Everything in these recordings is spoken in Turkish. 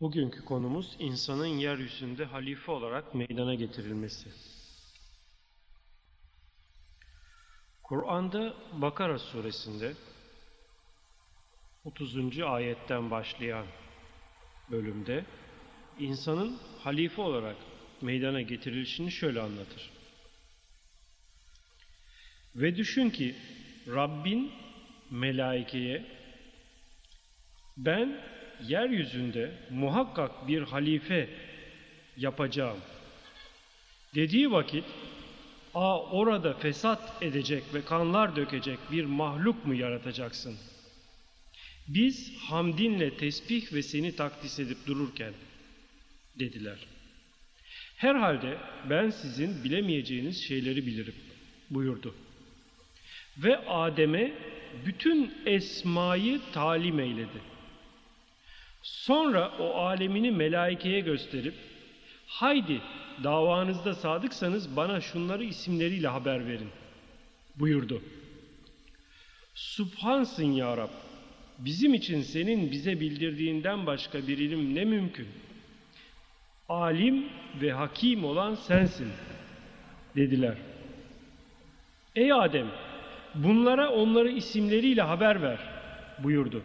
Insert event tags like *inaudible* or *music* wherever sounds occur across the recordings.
Bugünkü konumuz insanın yeryüzünde halife olarak meydana getirilmesi. Kur'an'da Bakara suresinde 30. ayetten başlayan bölümde insanın halife olarak meydana getirilişini şöyle anlatır. Ve düşün ki Rabbin melaikeye ben yeryüzünde muhakkak bir halife yapacağım dediği vakit a orada fesat edecek ve kanlar dökecek bir mahluk mu yaratacaksın? Biz hamdinle tesbih ve seni takdis edip dururken dediler. Herhalde ben sizin bilemeyeceğiniz şeyleri bilirim buyurdu. Ve Adem'e bütün esmayı talim eyledi. Sonra o alemini melaikeye gösterip haydi davanızda sadıksanız bana şunları isimleriyle haber verin buyurdu. Subhansın ya Rab bizim için senin bize bildirdiğinden başka bir ilim ne mümkün? Alim ve hakim olan sensin dediler. Ey Adem bunlara onları isimleriyle haber ver buyurdu.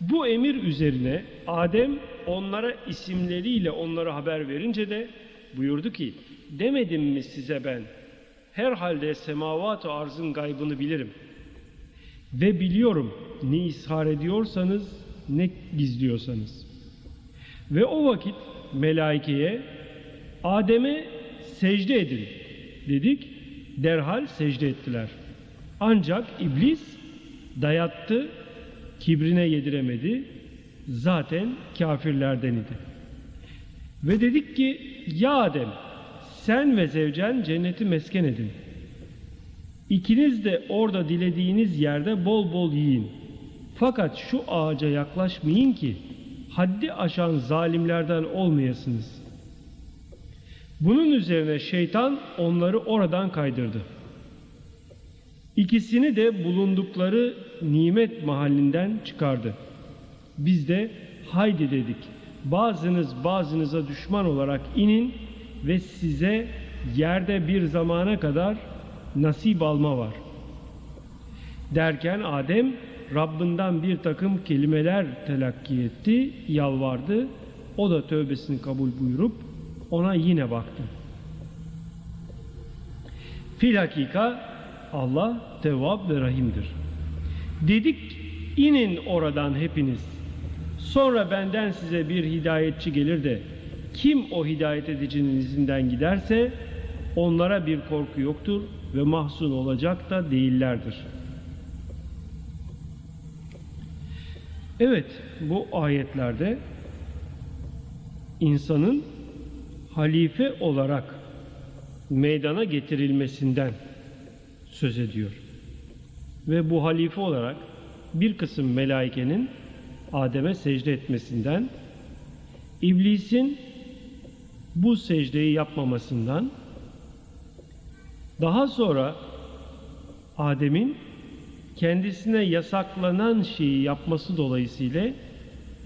Bu emir üzerine Adem onlara isimleriyle onları haber verince de buyurdu ki demedim mi size ben? Herhalde semavat-ı arzın gaybını bilirim. Ve biliyorum ne ishar ediyorsanız ne gizliyorsanız. Ve o vakit melaikeye Adem'e secde edin. dedik. Derhal secde ettiler. Ancak iblis dayattı kibrine yediremedi. Zaten kafirlerden idi. Ve dedik ki ya Adem sen ve zevcen cenneti mesken edin. İkiniz de orada dilediğiniz yerde bol bol yiyin. Fakat şu ağaca yaklaşmayın ki haddi aşan zalimlerden olmayasınız. Bunun üzerine şeytan onları oradan kaydırdı. İkisini de bulundukları nimet mahallinden çıkardı. Biz de haydi dedik. Bazınız bazınıza düşman olarak inin ve size yerde bir zamana kadar nasip alma var. Derken Adem Rabbinden bir takım kelimeler telakki etti, yalvardı. O da tövbesini kabul buyurup ona yine baktı. Fil hakika Allah tevvab ve rahimdir. Dedik inin oradan hepiniz. Sonra benden size bir hidayetçi gelir de kim o hidayet edicinin izinden giderse onlara bir korku yoktur ve mahzun olacak da değillerdir. Evet bu ayetlerde insanın halife olarak meydana getirilmesinden söz ediyor. Ve bu halife olarak bir kısım melaikenin Adem'e secde etmesinden, iblisin bu secdeyi yapmamasından, daha sonra Adem'in kendisine yasaklanan şeyi yapması dolayısıyla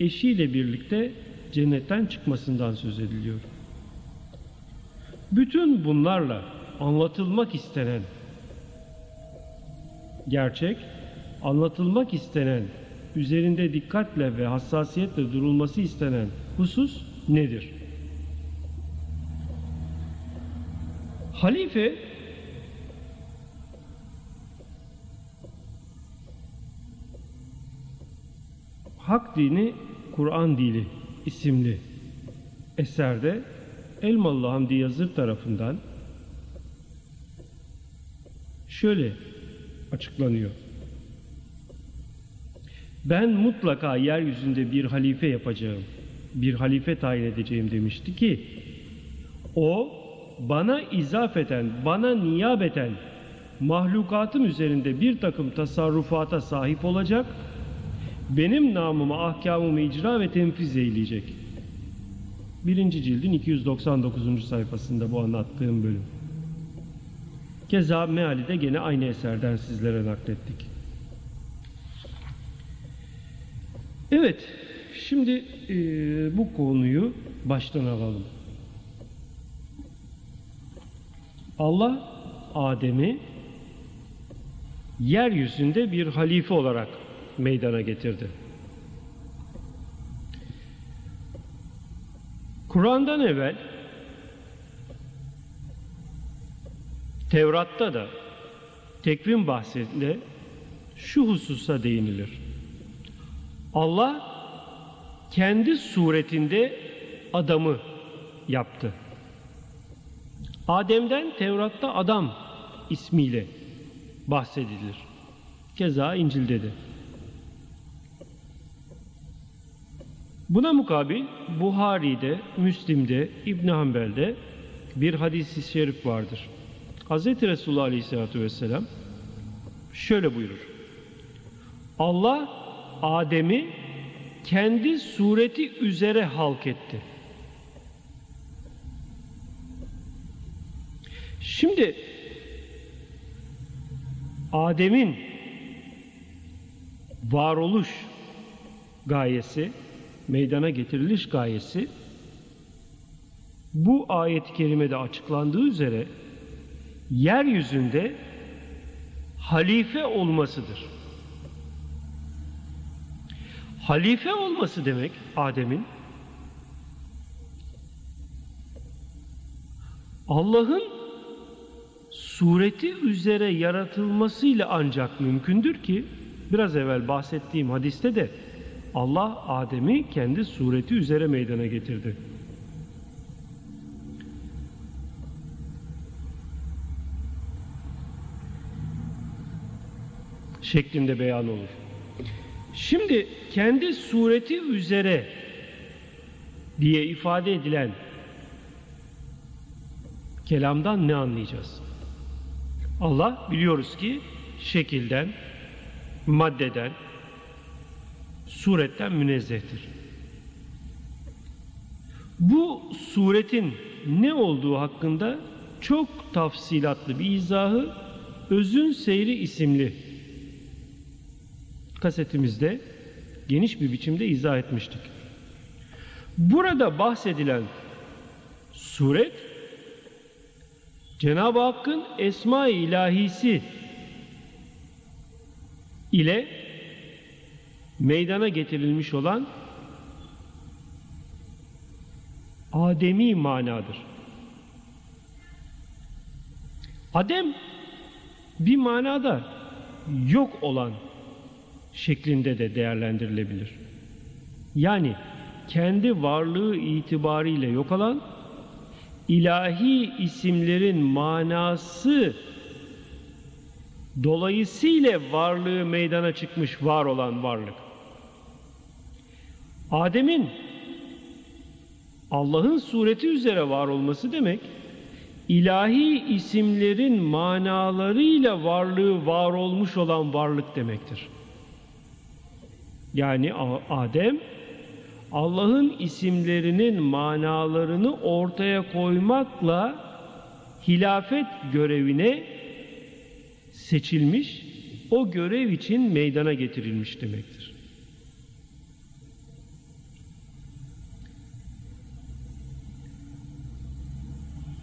eşiyle birlikte cennetten çıkmasından söz ediliyor. Bütün bunlarla anlatılmak istenen gerçek, anlatılmak istenen, üzerinde dikkatle ve hassasiyetle durulması istenen husus nedir? Halife Hak Dini Kur'an Dili isimli eserde Elmalı Hamdi Yazır tarafından şöyle açıklanıyor. Ben mutlaka yeryüzünde bir halife yapacağım, bir halife tayin edeceğim demişti ki o bana izafeten, bana niyabeten mahlukatım üzerinde bir takım tasarrufata sahip olacak, benim namıma ahkamımı icra ve tenfiz eyleyecek. Birinci cildin 299. sayfasında bu anlattığım bölüm. Keza meali de gene aynı eserden sizlere naklettik. Evet, şimdi e, bu konuyu baştan alalım. Allah Adem'i yeryüzünde bir halife olarak meydana getirdi. Kur'an'dan evvel Tevrat'ta da tekvim bahsinde şu hususa değinilir. Allah kendi suretinde adamı yaptı. Adem'den Tevrat'ta adam ismiyle bahsedilir. Keza İncil'de de. Buna mukabil Buhari'de, Müslim'de, İbn Hanbel'de bir hadis-i şerif vardır. Hz. Resulullah Aleyhisselatü Vesselam şöyle buyurur. Allah Adem'i kendi sureti üzere halk etti. Şimdi Adem'in varoluş gayesi, meydana getiriliş gayesi bu ayet-i kerimede açıklandığı üzere yeryüzünde halife olmasıdır. Halife olması demek Adem'in Allah'ın sureti üzere yaratılmasıyla ancak mümkündür ki biraz evvel bahsettiğim hadiste de Allah Adem'i kendi sureti üzere meydana getirdi. Şeklinde beyan olur. Şimdi kendi sureti üzere diye ifade edilen kelamdan ne anlayacağız? Allah biliyoruz ki şekilden, maddeden, suretten münezzehtir. Bu suretin ne olduğu hakkında çok tafsilatlı bir izahı Özün Seyri isimli kasetimizde geniş bir biçimde izah etmiştik. Burada bahsedilen suret Cenab-ı Hakk'ın esma-i ilahisi ile meydana getirilmiş olan ademi manadır. Adem bir manada yok olan şeklinde de değerlendirilebilir. Yani kendi varlığı itibariyle yok olan ilahi isimlerin manası dolayısıyla varlığı meydana çıkmış var olan varlık. Adem'in Allah'ın sureti üzere var olması demek ilahi isimlerin manalarıyla varlığı var olmuş olan varlık demektir. Yani Adem Allah'ın isimlerinin manalarını ortaya koymakla hilafet görevine seçilmiş, o görev için meydana getirilmiş demektir.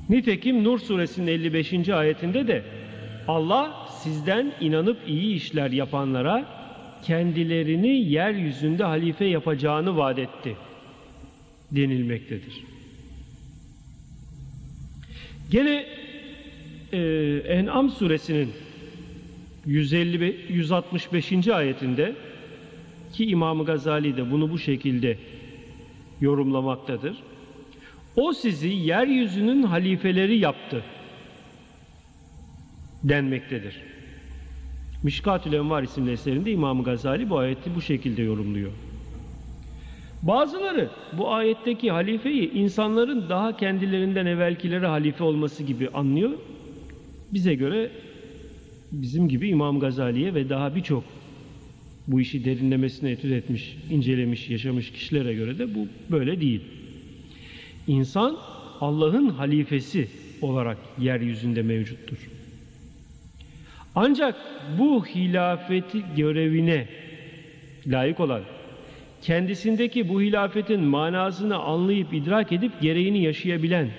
Nitekim Nur suresinin 55. ayetinde de Allah sizden inanıp iyi işler yapanlara kendilerini yeryüzünde halife yapacağını vaat etti denilmektedir. Gene e, En'am suresinin 150 165. ayetinde ki İmam Gazali de bunu bu şekilde yorumlamaktadır. O sizi yeryüzünün halifeleri yaptı denmektedir. Mişkatül Envar isimli eserinde İmam Gazali bu ayeti bu şekilde yorumluyor. Bazıları bu ayetteki halifeyi insanların daha kendilerinden evvelkileri halife olması gibi anlıyor. Bize göre bizim gibi İmam Gazali'ye ve daha birçok bu işi derinlemesine etüt etmiş, incelemiş, yaşamış kişilere göre de bu böyle değil. İnsan Allah'ın halifesi olarak yeryüzünde mevcuttur. Ancak bu hilafeti görevine layık olan, kendisindeki bu hilafetin manasını anlayıp idrak edip gereğini yaşayabilen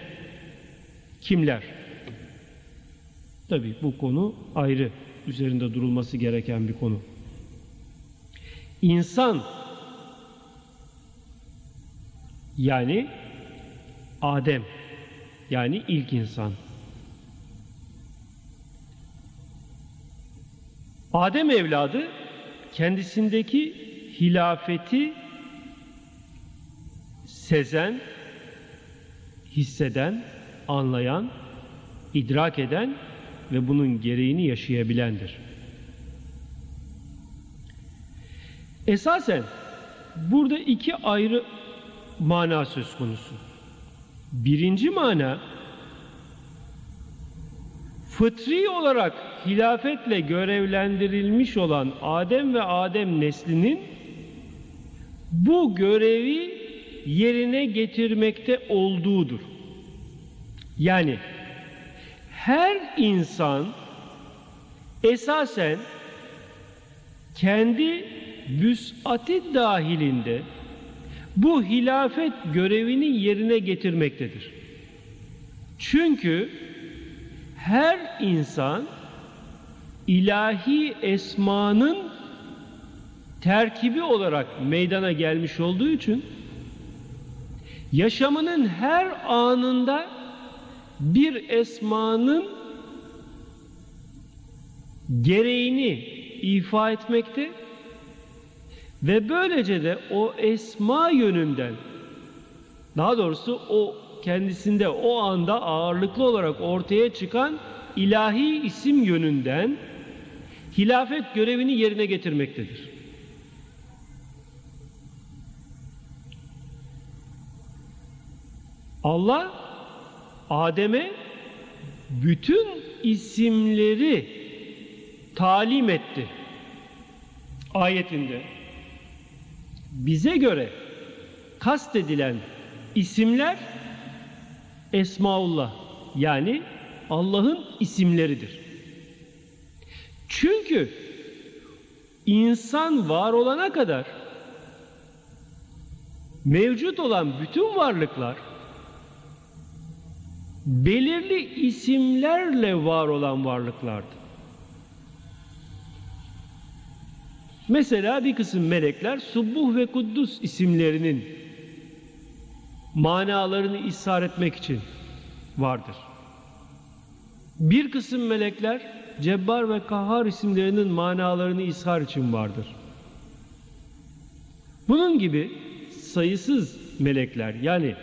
kimler? Tabi bu konu ayrı, üzerinde durulması gereken bir konu. İnsan yani Adem yani ilk insan. Adem evladı kendisindeki hilafeti sezen, hisseden, anlayan, idrak eden ve bunun gereğini yaşayabilendir. Esasen burada iki ayrı mana söz konusu. Birinci mana fıtri olarak hilafetle görevlendirilmiş olan Adem ve Adem neslinin bu görevi yerine getirmekte olduğudur. Yani her insan esasen kendi vüsati dahilinde bu hilafet görevini yerine getirmektedir. Çünkü her insan ilahi esmanın terkibi olarak meydana gelmiş olduğu için yaşamının her anında bir esmanın gereğini ifa etmekte ve böylece de o esma yönünden daha doğrusu o kendisinde o anda ağırlıklı olarak ortaya çıkan ilahi isim yönünden hilafet görevini yerine getirmektedir. Allah Adem'e bütün isimleri talim etti. Ayetinde bize göre kastedilen isimler Esmaullah yani Allah'ın isimleridir. Çünkü insan var olana kadar mevcut olan bütün varlıklar belirli isimlerle var olan varlıklardı. Mesela bir kısım melekler Subbuh ve Kuddus isimlerinin manalarını ishar etmek için vardır. Bir kısım melekler Cebbar ve Kahhar isimlerinin manalarını ishar için vardır. Bunun gibi sayısız melekler yani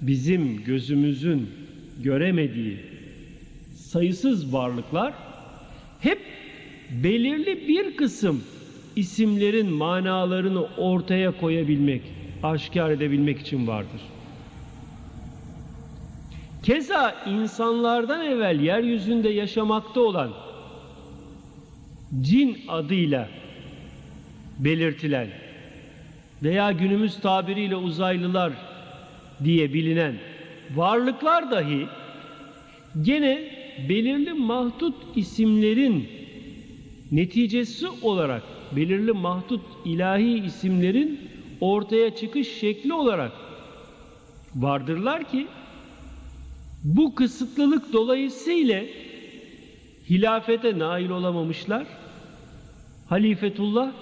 bizim gözümüzün göremediği sayısız varlıklar hep belirli bir kısım isimlerin manalarını ortaya koyabilmek, aşikar edebilmek için vardır. Keza insanlardan evvel yeryüzünde yaşamakta olan cin adıyla belirtilen veya günümüz tabiriyle uzaylılar diye bilinen varlıklar dahi gene belirli mahdut isimlerin neticesi olarak belirli mahdut ilahi isimlerin ortaya çıkış şekli olarak vardırlar ki bu kısıtlılık dolayısıyla hilafete nail olamamışlar. Halifetullah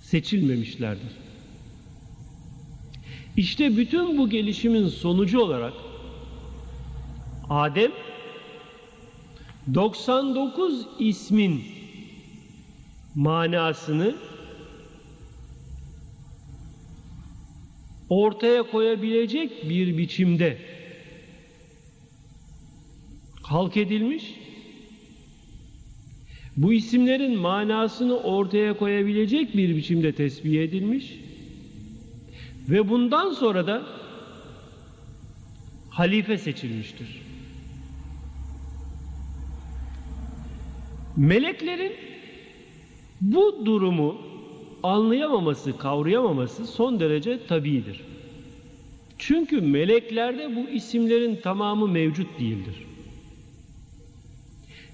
seçilmemişlerdir. İşte bütün bu gelişimin sonucu olarak Adem 99 ismin manasını ortaya koyabilecek bir biçimde halk edilmiş. Bu isimlerin manasını ortaya koyabilecek bir biçimde tesbih edilmiş. Ve bundan sonra da halife seçilmiştir. Meleklerin bu durumu anlayamaması, kavrayamaması son derece tabidir. Çünkü meleklerde bu isimlerin tamamı mevcut değildir.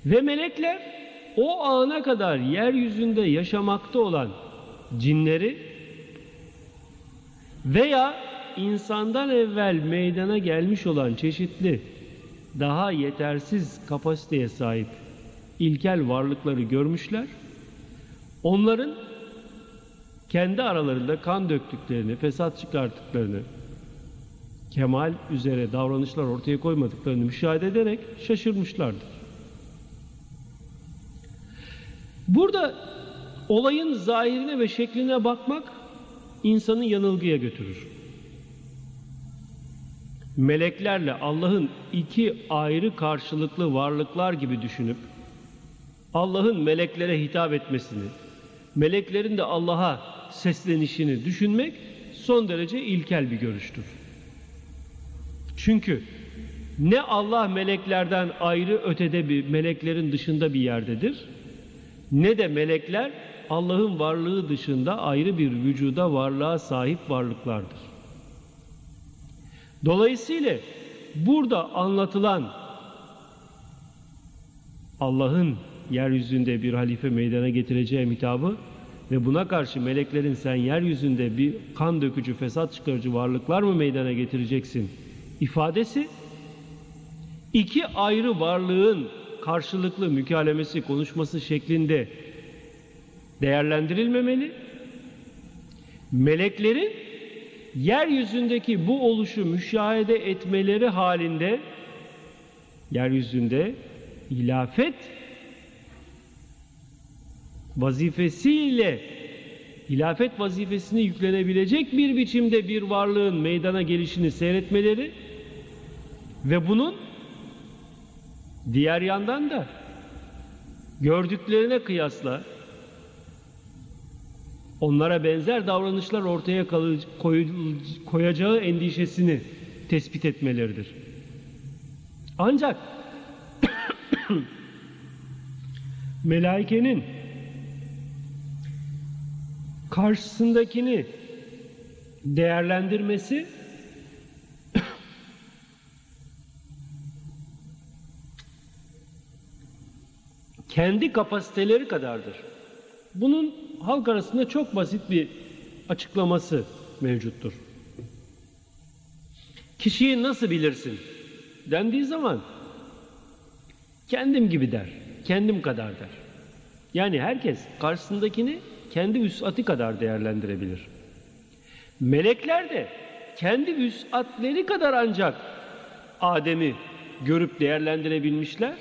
Ve melekler o ana kadar yeryüzünde yaşamakta olan cinleri veya insandan evvel meydana gelmiş olan çeşitli daha yetersiz kapasiteye sahip ilkel varlıkları görmüşler. Onların kendi aralarında kan döktüklerini, fesat çıkarttıklarını, kemal üzere davranışlar ortaya koymadıklarını müşahede ederek şaşırmışlardır. Burada olayın zahirine ve şekline bakmak insanı yanılgıya götürür. Meleklerle Allah'ın iki ayrı karşılıklı varlıklar gibi düşünüp Allah'ın meleklere hitap etmesini, meleklerin de Allah'a seslenişini düşünmek son derece ilkel bir görüştür. Çünkü ne Allah meleklerden ayrı ötede bir meleklerin dışında bir yerdedir ne de melekler Allah'ın varlığı dışında ayrı bir vücuda varlığa sahip varlıklardır. Dolayısıyla burada anlatılan Allah'ın yeryüzünde bir halife meydana getireceği hitabı ve buna karşı meleklerin sen yeryüzünde bir kan dökücü, fesat çıkarıcı varlıklar mı meydana getireceksin ifadesi iki ayrı varlığın karşılıklı mükalemesi, konuşması şeklinde değerlendirilmemeli. Meleklerin yeryüzündeki bu oluşu müşahede etmeleri halinde yeryüzünde hilafet vazifesiyle hilafet vazifesini yüklenebilecek bir biçimde bir varlığın meydana gelişini seyretmeleri ve bunun diğer yandan da gördüklerine kıyasla onlara benzer davranışlar ortaya koyacağı endişesini tespit etmeleridir. Ancak *coughs* melaikenin karşısındakini değerlendirmesi kendi kapasiteleri kadardır. Bunun halk arasında çok basit bir açıklaması mevcuttur. Kişiyi nasıl bilirsin dendiği zaman kendim gibi der, kendim kadar der. Yani herkes karşısındakini kendi vüsatı kadar değerlendirebilir. Melekler de kendi vüsatleri kadar ancak Adem'i görüp değerlendirebilmişler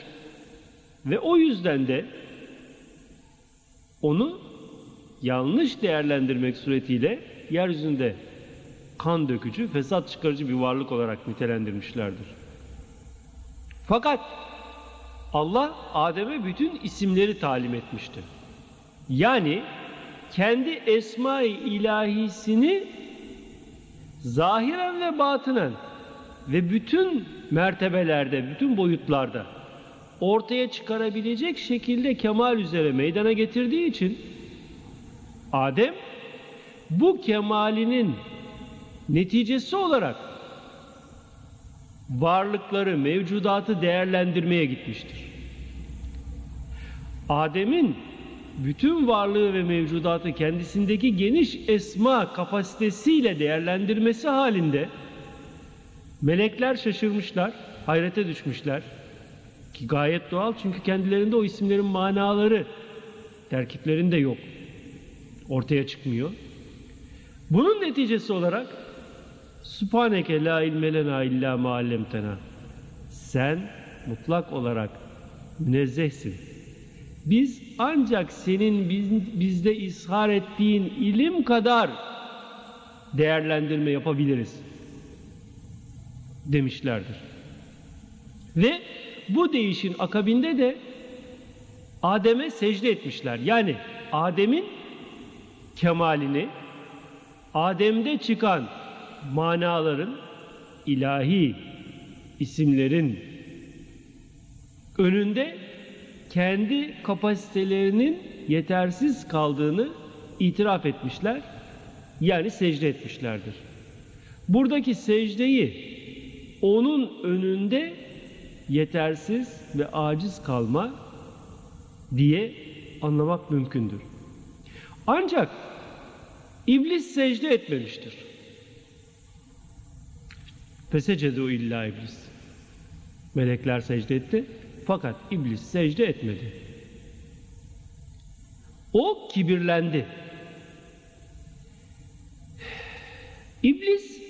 ve o yüzden de onu yanlış değerlendirmek suretiyle yeryüzünde kan dökücü, fesat çıkarıcı bir varlık olarak nitelendirmişlerdir. Fakat Allah Adem'e bütün isimleri talim etmişti. Yani kendi esma-i ilahisini zahiren ve batınen ve bütün mertebelerde, bütün boyutlarda ortaya çıkarabilecek şekilde kemal üzere meydana getirdiği için Adem bu kemalinin neticesi olarak varlıkları, mevcudatı değerlendirmeye gitmiştir. Adem'in bütün varlığı ve mevcudatı kendisindeki geniş esma kapasitesiyle değerlendirmesi halinde melekler şaşırmışlar, hayrete düşmüşler. Ki gayet doğal çünkü kendilerinde o isimlerin manaları terkiplerinde yok. Ortaya çıkmıyor. Bunun neticesi olarak Subhaneke la ilme lena illa ma. Sen mutlak olarak münezzehsin. Biz ancak senin bizde ishar ettiğin ilim kadar değerlendirme yapabiliriz demişlerdir. Ve bu değişin akabinde de Adem'e secde etmişler. Yani Adem'in kemalini Adem'de çıkan manaların ilahi isimlerin önünde kendi kapasitelerinin yetersiz kaldığını itiraf etmişler. Yani secde etmişlerdir. Buradaki secdeyi onun önünde yetersiz ve aciz kalma diye anlamak mümkündür. Ancak İblis secde etmemiştir. Fesecedu illa iblis. Melekler secde etti fakat iblis secde etmedi. O kibirlendi. İblis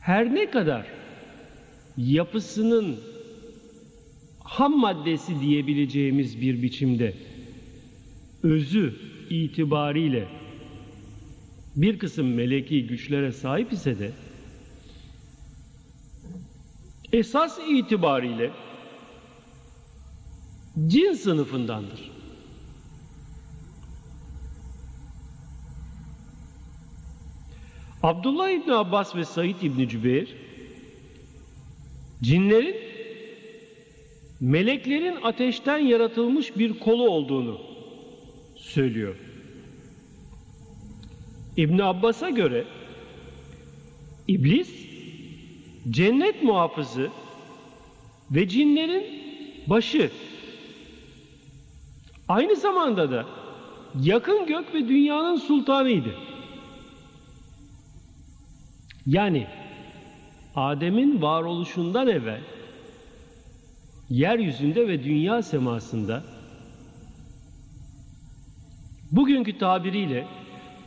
her ne kadar yapısının ham maddesi diyebileceğimiz bir biçimde özü itibariyle bir kısım meleki güçlere sahip ise de esas itibariyle cin sınıfındandır. Abdullah İbni Abbas ve Said İbni Cübeyr cinlerin meleklerin ateşten yaratılmış bir kolu olduğunu söylüyor. İbn Abbas'a göre iblis cennet muhafızı ve cinlerin başı. Aynı zamanda da yakın gök ve dünyanın sultanıydı. Yani Adem'in varoluşundan evvel yeryüzünde ve dünya semasında bugünkü tabiriyle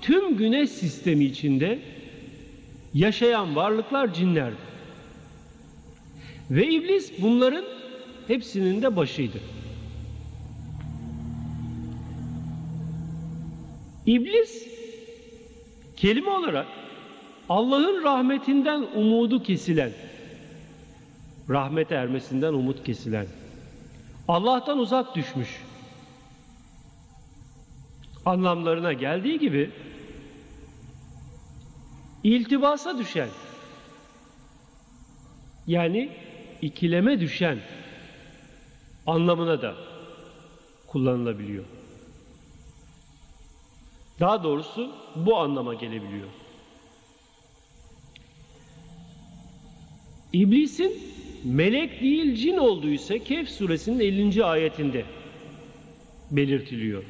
tüm güneş sistemi içinde yaşayan varlıklar cinlerdi. Ve iblis bunların hepsinin de başıydı. İblis kelime olarak Allah'ın rahmetinden umudu kesilen, rahmete ermesinden umut kesilen, Allah'tan uzak düşmüş anlamlarına geldiği gibi iltibasa düşen yani ikileme düşen anlamına da kullanılabiliyor. Daha doğrusu bu anlama gelebiliyor. İblisin melek değil cin olduğu ise Kehf suresinin 50. ayetinde belirtiliyor.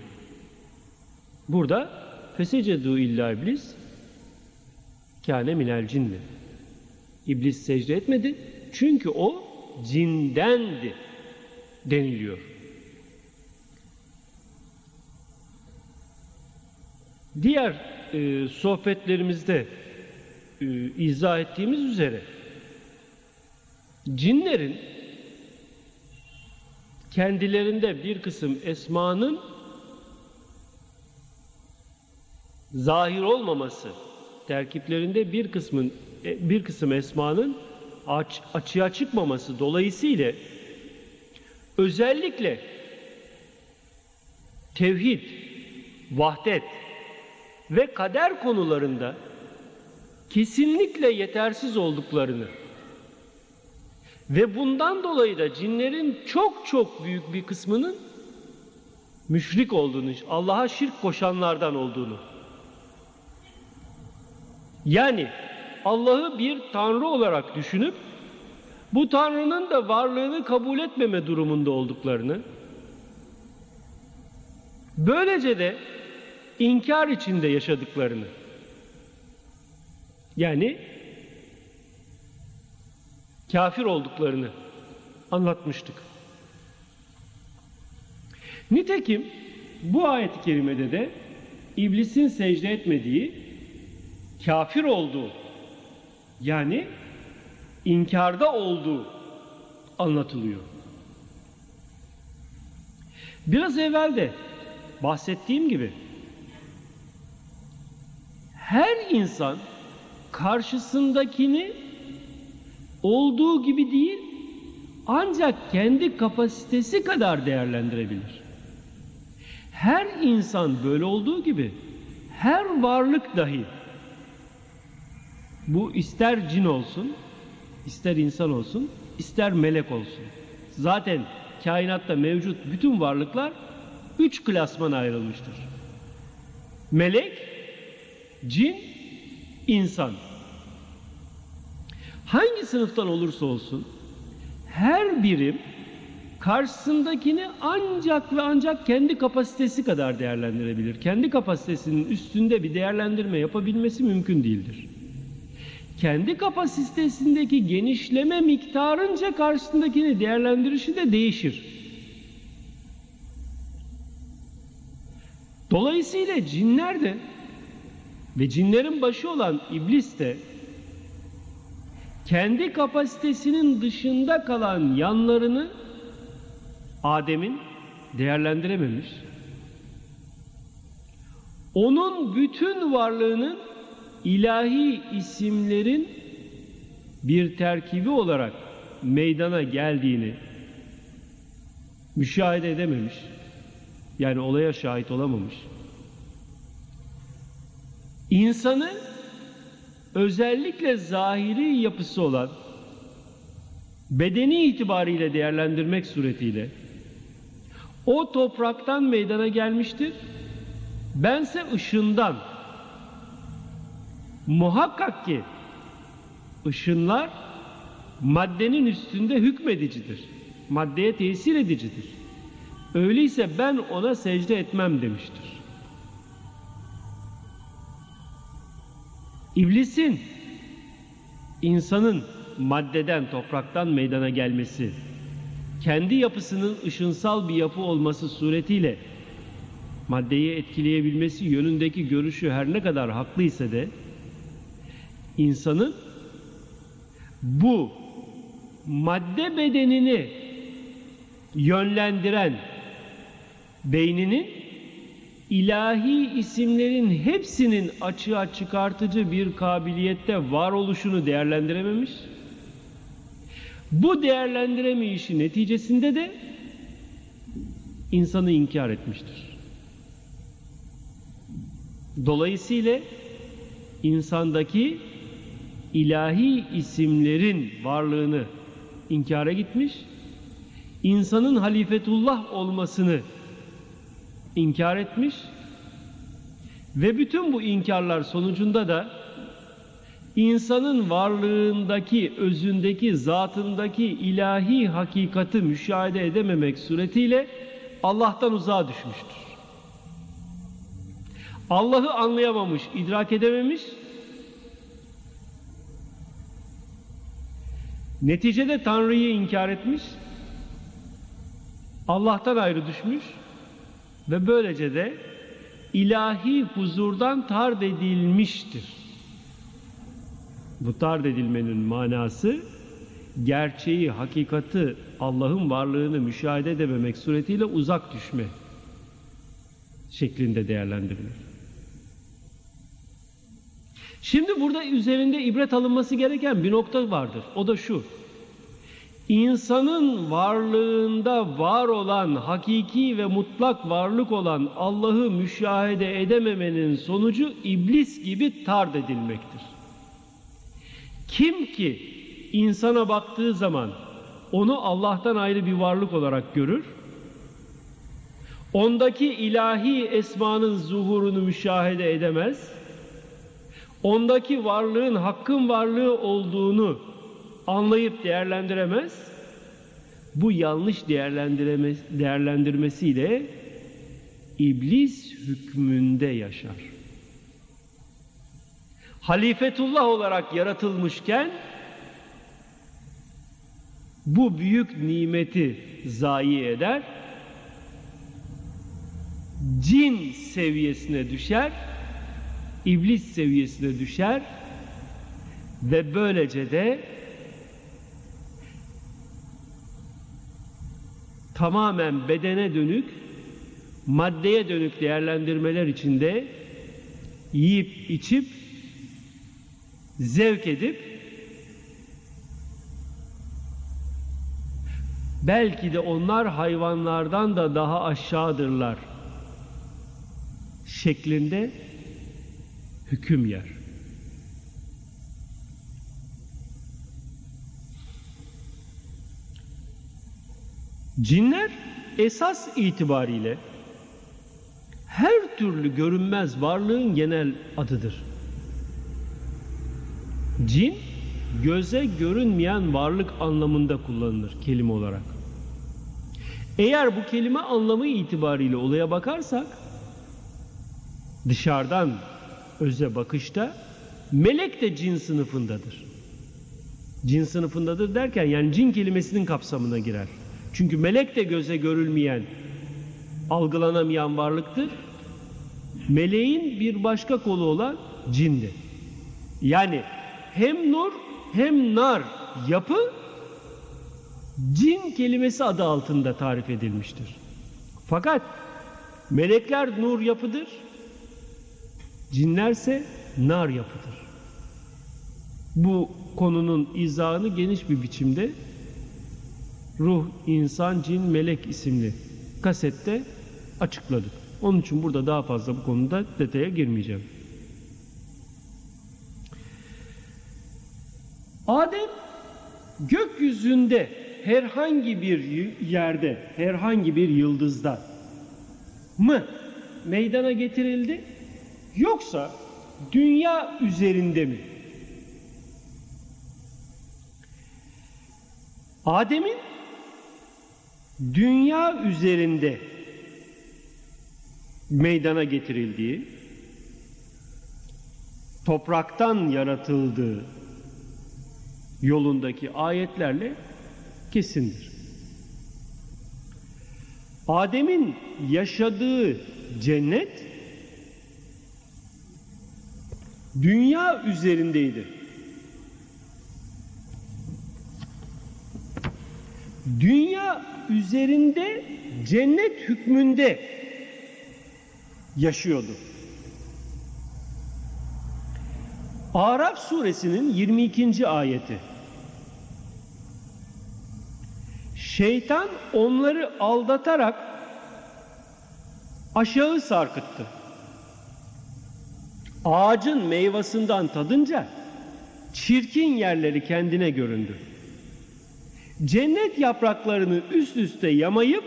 Burada fesecedu illa iblis kâne minel cinni. İblis secde etmedi çünkü o cindendi deniliyor. Diğer e, sohbetlerimizde e, izah ettiğimiz üzere cinlerin kendilerinde bir kısım esmanın zahir olmaması, terkiplerinde bir kısmın e, bir kısım esmanın aç, açığa çıkmaması dolayısıyla özellikle tevhid, vahdet ve kader konularında kesinlikle yetersiz olduklarını ve bundan dolayı da cinlerin çok çok büyük bir kısmının müşrik olduğunu, Allah'a şirk koşanlardan olduğunu. Yani Allah'ı bir tanrı olarak düşünüp bu tanrının da varlığını kabul etmeme durumunda olduklarını böylece de inkar içinde yaşadıklarını yani kafir olduklarını anlatmıştık. Nitekim bu ayet-i kerimede de iblisin secde etmediği kafir olduğu yani inkarda olduğu anlatılıyor. Biraz evvel de bahsettiğim gibi her insan karşısındakini olduğu gibi değil ancak kendi kapasitesi kadar değerlendirebilir. Her insan böyle olduğu gibi her varlık dahi bu ister cin olsun, ister insan olsun, ister melek olsun. Zaten kainatta mevcut bütün varlıklar üç klasmana ayrılmıştır. Melek, cin, insan. Hangi sınıftan olursa olsun her birim karşısındakini ancak ve ancak kendi kapasitesi kadar değerlendirebilir. Kendi kapasitesinin üstünde bir değerlendirme yapabilmesi mümkün değildir. Kendi kapasitesindeki genişleme miktarınca karşısındakini değerlendirişi de değişir. Dolayısıyla cinler de ve cinlerin başı olan iblis de kendi kapasitesinin dışında kalan yanlarını Adem'in değerlendirememiş. Onun bütün varlığının ilahi isimlerin bir terkibi olarak meydana geldiğini müşahede edememiş. Yani olaya şahit olamamış. İnsanı özellikle zahiri yapısı olan bedeni itibariyle değerlendirmek suretiyle o topraktan meydana gelmiştir. Bense ışından. Muhakkak ki ışınlar maddenin üstünde hükmedicidir. Maddeye tesir edicidir. Öyleyse ben ona secde etmem demiştir. İblisin insanın maddeden, topraktan meydana gelmesi, kendi yapısının ışınsal bir yapı olması suretiyle maddeyi etkileyebilmesi yönündeki görüşü her ne kadar haklıysa de insanın bu madde bedenini yönlendiren beyninin ilahi isimlerin hepsinin açığa çıkartıcı bir kabiliyette varoluşunu değerlendirememiş. Bu değerlendiremeyişi neticesinde de insanı inkar etmiştir. Dolayısıyla insandaki ilahi isimlerin varlığını inkara gitmiş, insanın halifetullah olmasını inkar etmiş ve bütün bu inkarlar sonucunda da insanın varlığındaki, özündeki, zatındaki ilahi hakikati müşahede edememek suretiyle Allah'tan uzağa düşmüştür. Allah'ı anlayamamış, idrak edememiş. Neticede Tanrı'yı inkar etmiş. Allah'tan ayrı düşmüş ve böylece de ilahi huzurdan tard edilmiştir. Bu tard edilmenin manası gerçeği, hakikati, Allah'ın varlığını müşahede edememek suretiyle uzak düşme şeklinde değerlendirilir. Şimdi burada üzerinde ibret alınması gereken bir nokta vardır. O da şu. İnsanın varlığında var olan, hakiki ve mutlak varlık olan Allah'ı müşahede edememenin sonucu iblis gibi tard edilmektir. Kim ki insana baktığı zaman onu Allah'tan ayrı bir varlık olarak görür, ondaki ilahi esmanın zuhurunu müşahede edemez, ondaki varlığın hakkın varlığı olduğunu anlayıp değerlendiremez. Bu yanlış değerlendirmesiyle iblis hükmünde yaşar. Halifetullah olarak yaratılmışken bu büyük nimeti zayi eder, cin seviyesine düşer, iblis seviyesine düşer ve böylece de tamamen bedene dönük, maddeye dönük değerlendirmeler içinde yiyip içip zevk edip belki de onlar hayvanlardan da daha aşağıdırlar şeklinde hüküm yer. Cinler esas itibariyle her türlü görünmez varlığın genel adıdır. Cin göze görünmeyen varlık anlamında kullanılır kelime olarak. Eğer bu kelime anlamı itibariyle olaya bakarsak dışarıdan öze bakışta melek de cin sınıfındadır. Cin sınıfındadır derken yani cin kelimesinin kapsamına girer. Çünkü melek de göze görülmeyen, algılanamayan varlıktır. Meleğin bir başka kolu olan cindir. Yani hem nur hem nar yapı cin kelimesi adı altında tarif edilmiştir. Fakat melekler nur yapıdır, cinlerse nar yapıdır. Bu konunun izahını geniş bir biçimde Ruh, İnsan, Cin, Melek isimli kasette açıkladık. Onun için burada daha fazla bu konuda detaya girmeyeceğim. Adem gökyüzünde herhangi bir yerde, herhangi bir yıldızda mı meydana getirildi yoksa dünya üzerinde mi? Adem'in dünya üzerinde meydana getirildiği, topraktan yaratıldığı yolundaki ayetlerle kesindir. Adem'in yaşadığı cennet dünya üzerindeydi. Dünya üzerinde cennet hükmünde yaşıyordu. Araf suresinin 22. ayeti. Şeytan onları aldatarak aşağı sarkıttı. Ağacın meyvasından tadınca çirkin yerleri kendine göründü. Cennet yapraklarını üst üste yamayıp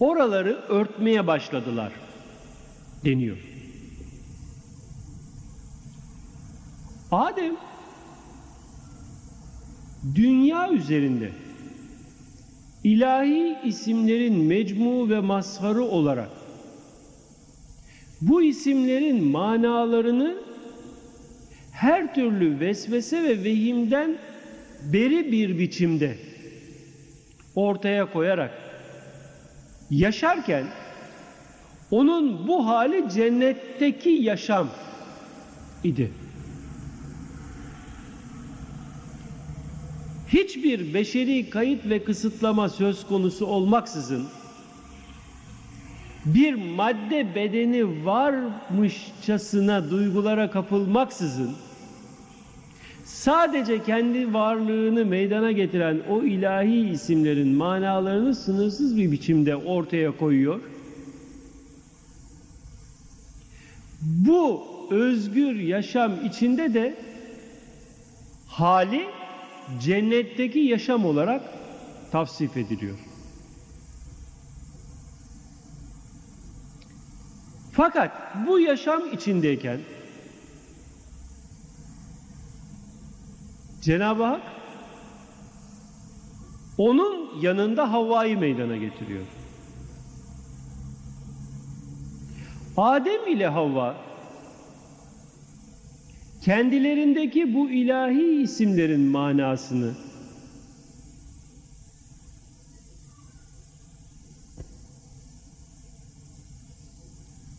oraları örtmeye başladılar deniyor. Adem dünya üzerinde ilahi isimlerin mecmu ve mazharı olarak bu isimlerin manalarını her türlü vesvese ve vehimden beri bir biçimde ortaya koyarak yaşarken onun bu hali cennetteki yaşam idi. Hiçbir beşeri kayıt ve kısıtlama söz konusu olmaksızın bir madde bedeni varmışçasına duygulara kapılmaksızın sadece kendi varlığını meydana getiren o ilahi isimlerin manalarını sınırsız bir biçimde ortaya koyuyor. Bu özgür yaşam içinde de hali cennetteki yaşam olarak tavsif ediliyor. Fakat bu yaşam içindeyken Cenab-ı Hak onun yanında Havva'yı meydana getiriyor. Adem ile Havva kendilerindeki bu ilahi isimlerin manasını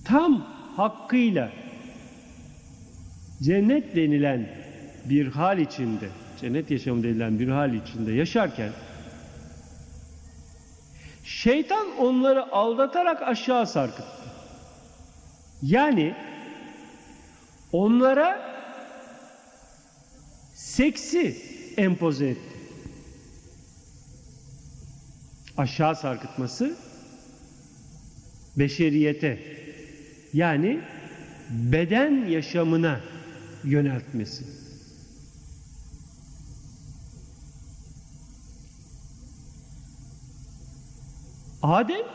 tam hakkıyla cennet denilen bir hal içinde, cennet yaşamı denilen bir hal içinde yaşarken şeytan onları aldatarak aşağı sarkıttı. Yani onlara seksi empoze etti. Aşağı sarkıtması beşeriyete yani beden yaşamına yöneltmesi. Adem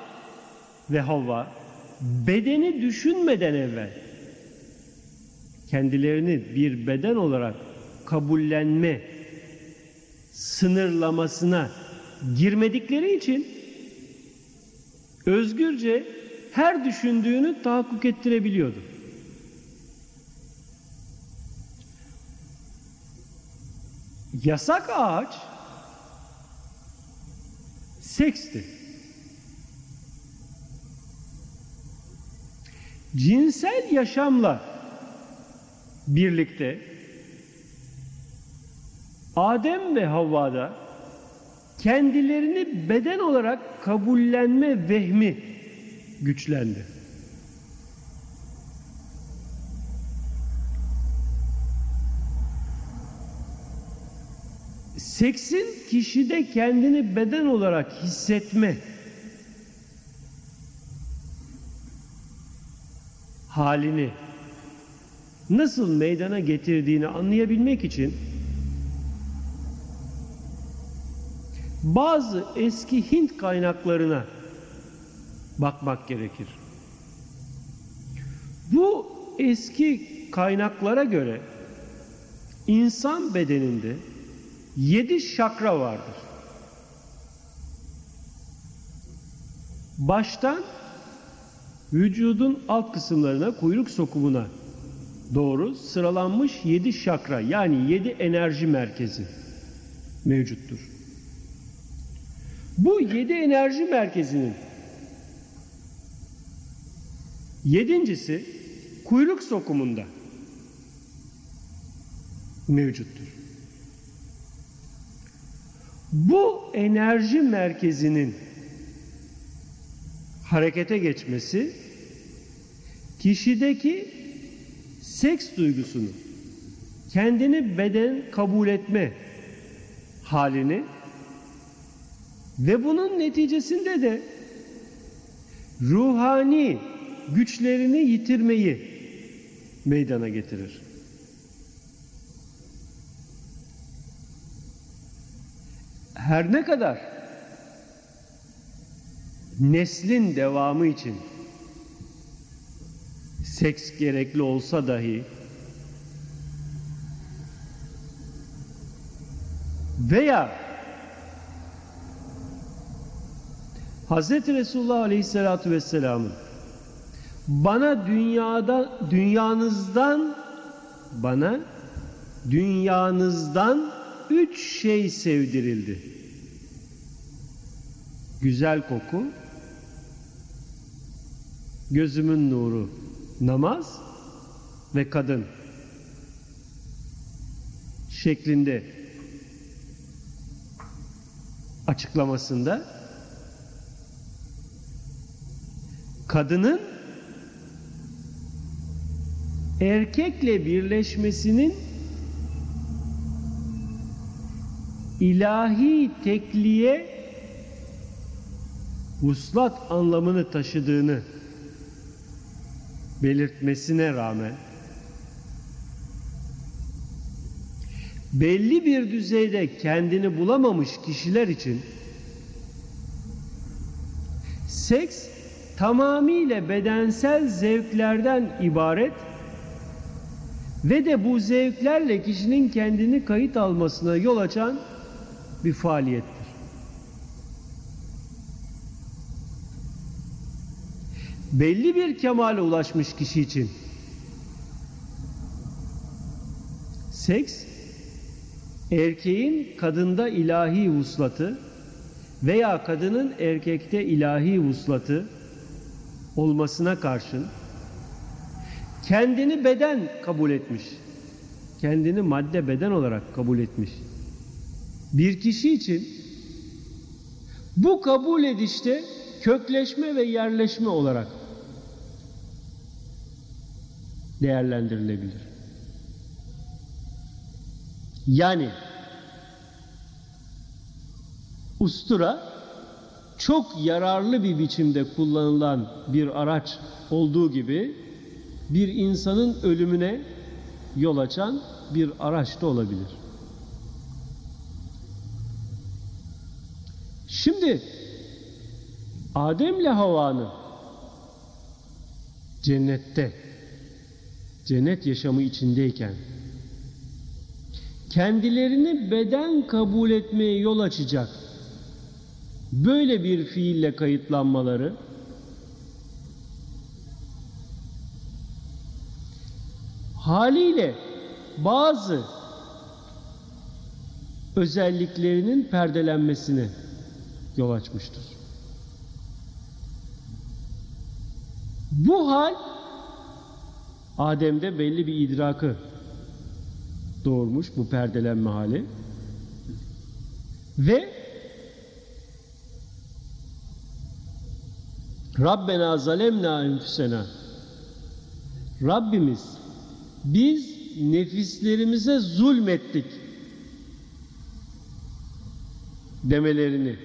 ve Havva bedeni düşünmeden evvel kendilerini bir beden olarak kabullenme sınırlamasına girmedikleri için özgürce her düşündüğünü tahakkuk ettirebiliyordu. Yasak ağaç seksti. Cinsel yaşamla birlikte Adem ve Havva'da kendilerini beden olarak kabullenme vehmi güçlendi. Seksin kişide kendini beden olarak hissetme halini nasıl meydana getirdiğini anlayabilmek için bazı eski Hint kaynaklarına bakmak gerekir. Bu eski kaynaklara göre insan bedeninde yedi şakra vardır. Baştan vücudun alt kısımlarına, kuyruk sokumuna doğru sıralanmış yedi şakra yani yedi enerji merkezi mevcuttur. Bu yedi enerji merkezinin yedincisi kuyruk sokumunda mevcuttur. Bu enerji merkezinin harekete geçmesi kişideki seks duygusunu kendini beden kabul etme halini ve bunun neticesinde de ruhani güçlerini yitirmeyi meydana getirir. Her ne kadar neslin devamı için seks gerekli olsa dahi veya Hz. Resulullah Aleyhisselatü Vesselam'ın bana dünyada dünyanızdan bana dünyanızdan üç şey sevdirildi. Güzel koku, gözümün nuru, namaz ve kadın şeklinde açıklamasında kadının erkekle birleşmesinin ilahi tekliğe vuslat anlamını taşıdığını belirtmesine rağmen belli bir düzeyde kendini bulamamış kişiler için seks tamamıyla bedensel zevklerden ibaret ve de bu zevklerle kişinin kendini kayıt almasına yol açan bir faaliyettir. Belli bir kemale ulaşmış kişi için seks erkeğin kadında ilahi vuslatı veya kadının erkekte ilahi vuslatı olmasına karşın kendini beden kabul etmiş. Kendini madde beden olarak kabul etmiş. Bir kişi için bu kabul edişte kökleşme ve yerleşme olarak değerlendirilebilir. Yani ustura çok yararlı bir biçimde kullanılan bir araç olduğu gibi bir insanın ölümüne yol açan bir araç da olabilir. Şimdi Adem ile Havva'nın cennette cennet yaşamı içindeyken kendilerini beden kabul etmeye yol açacak böyle bir fiille kayıtlanmaları haliyle bazı özelliklerinin perdelenmesine yol açmıştır. Bu hal Adem'de belli bir idrakı doğurmuş bu perdelenme hali. Ve Rabbena zalemna enfüsena Rabbimiz biz nefislerimize zulmettik demelerini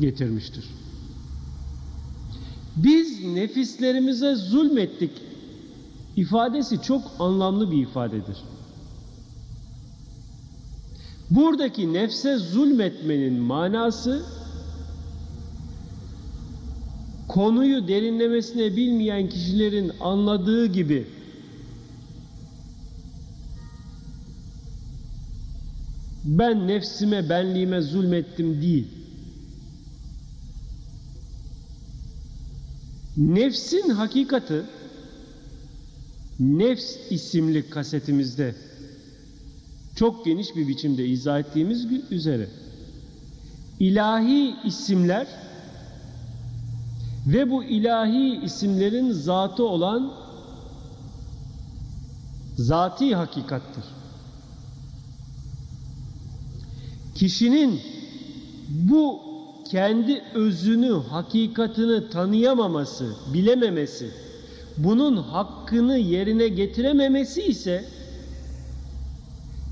getirmiştir. Biz nefislerimize zulmettik ifadesi çok anlamlı bir ifadedir. Buradaki nefse zulmetmenin manası konuyu derinlemesine bilmeyen kişilerin anladığı gibi ben nefsime benliğime zulmettim değil. Nefsin hakikati Nefs isimli kasetimizde çok geniş bir biçimde izah ettiğimiz üzere ilahi isimler ve bu ilahi isimlerin zatı olan zati hakikattır. Kişinin bu kendi özünü, hakikatini tanıyamaması, bilememesi, bunun hakkını yerine getirememesi ise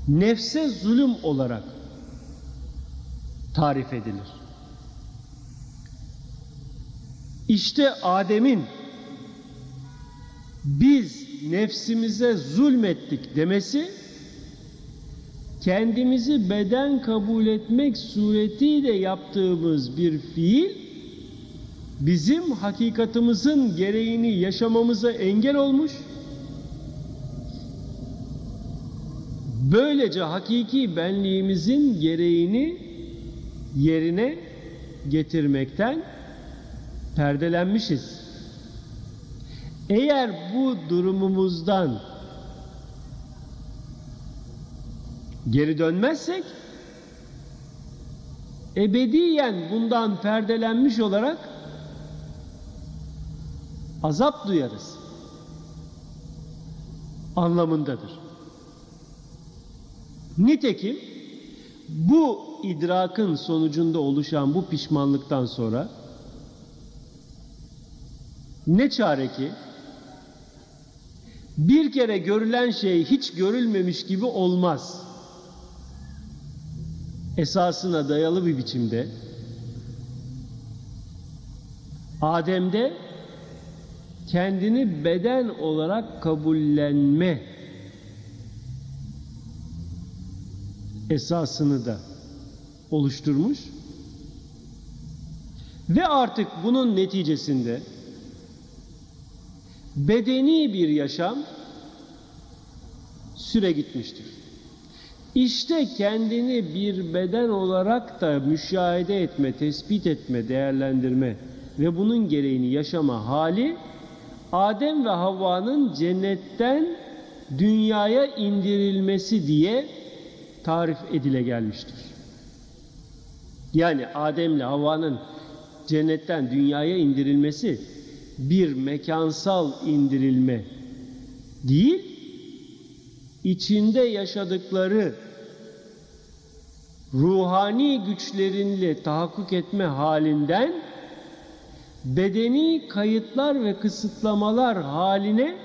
nefse zulüm olarak tarif edilir. İşte Adem'in biz nefsimize zulmettik demesi kendimizi beden kabul etmek suretiyle yaptığımız bir fiil bizim hakikatimizin gereğini yaşamamıza engel olmuş. Böylece hakiki benliğimizin gereğini yerine getirmekten perdelenmişiz. Eğer bu durumumuzdan geri dönmezsek ebediyen bundan perdelenmiş olarak azap duyarız anlamındadır. Nitekim bu idrakın sonucunda oluşan bu pişmanlıktan sonra ne çare ki bir kere görülen şey hiç görülmemiş gibi olmaz. Esasına dayalı bir biçimde Adem'de kendini beden olarak kabullenme esasını da oluşturmuş ve artık bunun neticesinde bedeni bir yaşam süre gitmiştir. İşte kendini bir beden olarak da müşahede etme, tespit etme, değerlendirme ve bunun gereğini yaşama hali Adem ve Havva'nın cennetten dünyaya indirilmesi diye tarif edile gelmiştir. Yani Adem ile Havva'nın cennetten dünyaya indirilmesi bir mekansal indirilme değil, içinde yaşadıkları ruhani güçlerinle tahakkuk etme halinden bedeni kayıtlar ve kısıtlamalar haline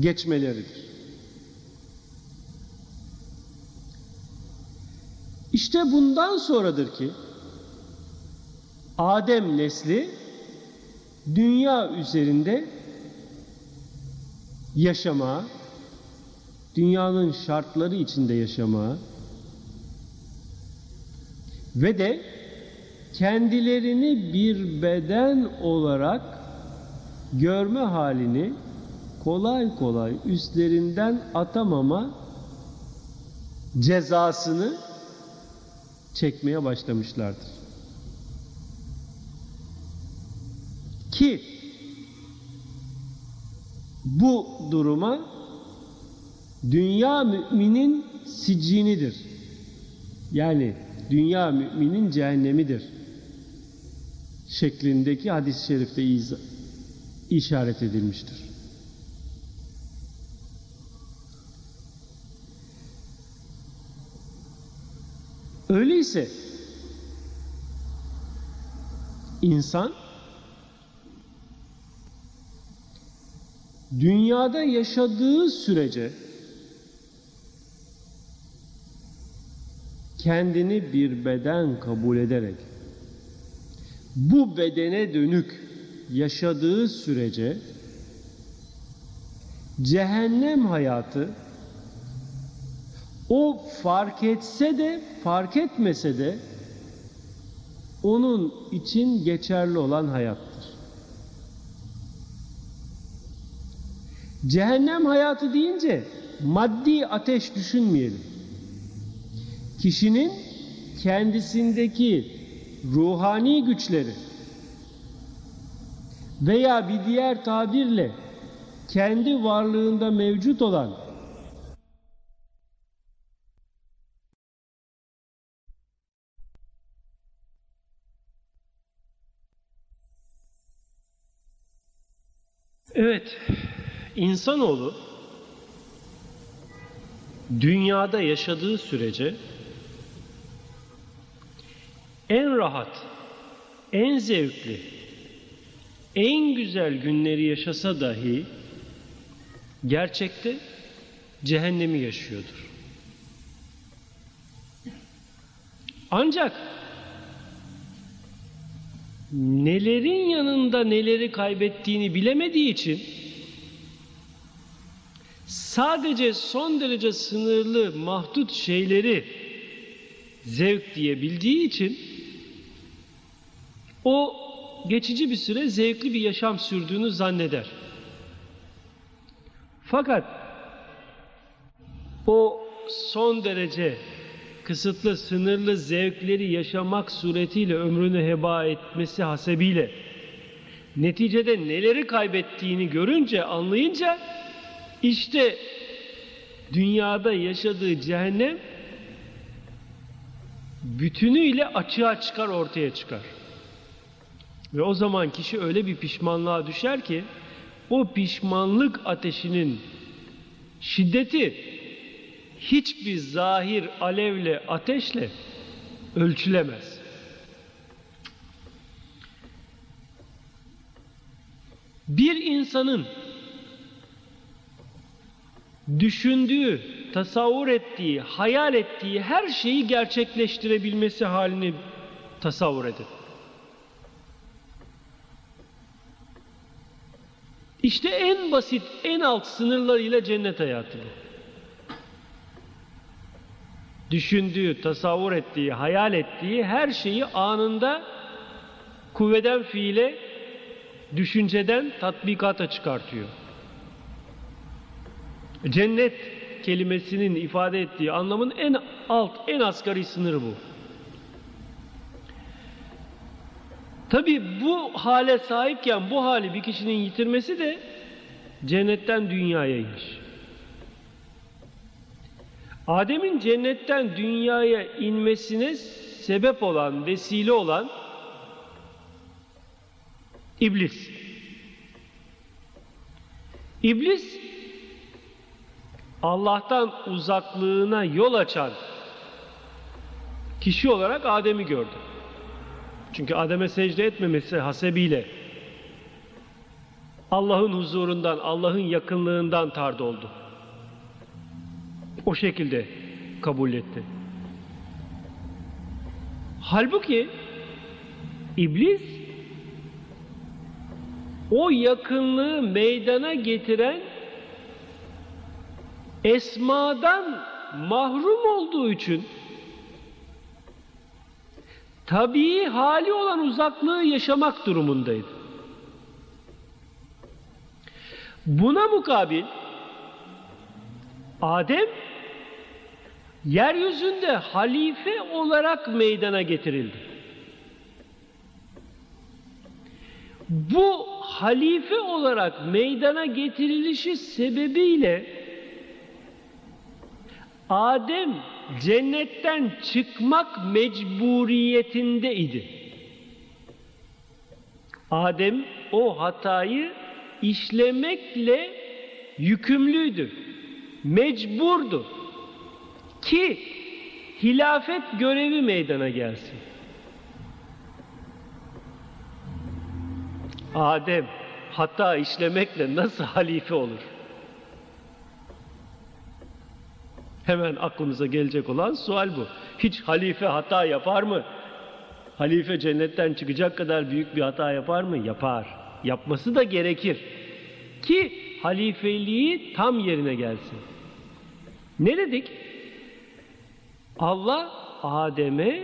geçmeleridir. İşte bundan sonradır ki Adem nesli dünya üzerinde yaşama, dünyanın şartları içinde yaşama ve de kendilerini bir beden olarak görme halini kolay kolay üstlerinden atamama cezasını çekmeye başlamışlardır. Ki bu duruma dünya müminin sicinidir. Yani dünya müminin cehennemidir. Şeklindeki hadis-i şerifte işaret edilmiştir. Öyleyse insan dünyada yaşadığı sürece kendini bir beden kabul ederek bu bedene dönük yaşadığı sürece cehennem hayatı o fark etse de fark etmese de onun için geçerli olan hayattır. Cehennem hayatı deyince maddi ateş düşünmeyelim. Kişinin kendisindeki ruhani güçleri veya bir diğer tabirle kendi varlığında mevcut olan Evet, insanoğlu dünyada yaşadığı sürece en rahat, en zevkli, en güzel günleri yaşasa dahi gerçekte cehennemi yaşıyordur. Ancak nelerin yanında neleri kaybettiğini bilemediği için sadece son derece sınırlı mahdut şeyleri zevk diye bildiği için o geçici bir süre zevkli bir yaşam sürdüğünü zanneder. Fakat o son derece kısıtlı, sınırlı zevkleri yaşamak suretiyle ömrünü heba etmesi hasebiyle neticede neleri kaybettiğini görünce, anlayınca işte dünyada yaşadığı cehennem bütünüyle açığa çıkar, ortaya çıkar. Ve o zaman kişi öyle bir pişmanlığa düşer ki o pişmanlık ateşinin şiddeti hiçbir zahir alevle, ateşle ölçülemez. Bir insanın düşündüğü, tasavvur ettiği, hayal ettiği her şeyi gerçekleştirebilmesi halini tasavvur edin. İşte en basit, en alt sınırlarıyla cennet hayatı bu. Düşündüğü, tasavvur ettiği, hayal ettiği her şeyi anında kuvveden fiile, düşünceden tatbikata çıkartıyor. Cennet kelimesinin ifade ettiği anlamın en alt, en asgari sınırı bu. Tabi bu hale sahipken bu hali bir kişinin yitirmesi de cennetten dünyaya iniş. Adem'in cennetten dünyaya inmesine sebep olan, vesile olan iblis. İblis Allah'tan uzaklığına yol açan kişi olarak Adem'i gördü. Çünkü Adem'e secde etmemesi hasebiyle Allah'ın huzurundan, Allah'ın yakınlığından tard oldu. O şekilde kabul etti. Halbuki iblis o yakınlığı meydana getiren esmadan mahrum olduğu için tabii hali olan uzaklığı yaşamak durumundaydı. Buna mukabil Adem yeryüzünde halife olarak meydana getirildi. Bu halife olarak meydana getirilişi sebebiyle Adem cennetten çıkmak mecburiyetindeydi. Adem o hatayı işlemekle yükümlüydü. Mecburdu. Ki hilafet görevi meydana gelsin. Adem hata işlemekle nasıl halife olur? Hemen aklımıza gelecek olan sual bu. Hiç halife hata yapar mı? Halife cennetten çıkacak kadar büyük bir hata yapar mı? Yapar. Yapması da gerekir. Ki halifeliği tam yerine gelsin. Ne dedik? Allah Adem'e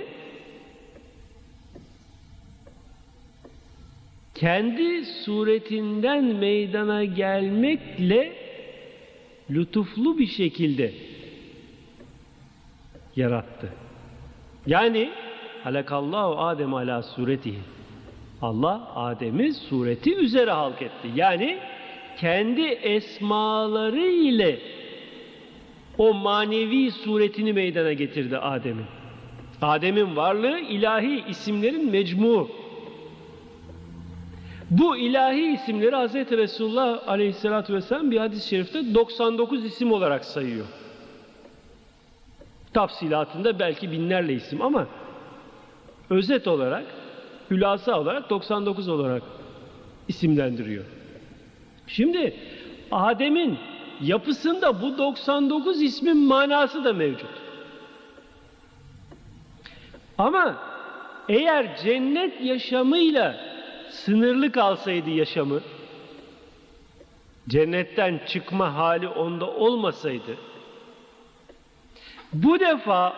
kendi suretinden meydana gelmekle lütuflu bir şekilde yarattı. Yani halakallahu Adem ala suretihi. Allah Adem'i sureti üzere halk etti. Yani kendi esmaları ile o manevi suretini meydana getirdi Adem'in. Adem'in varlığı ilahi isimlerin mecmu. Bu ilahi isimleri Hz. Resulullah Aleyhisselatü Vesselam bir hadis-i şerifte 99 isim olarak sayıyor. Tafsilatında belki binlerle isim ama özet olarak, hülasa olarak 99 olarak isimlendiriyor. Şimdi Adem'in yapısında bu 99 ismin manası da mevcut. Ama eğer cennet yaşamıyla sınırlı kalsaydı yaşamı, cennetten çıkma hali onda olmasaydı, bu defa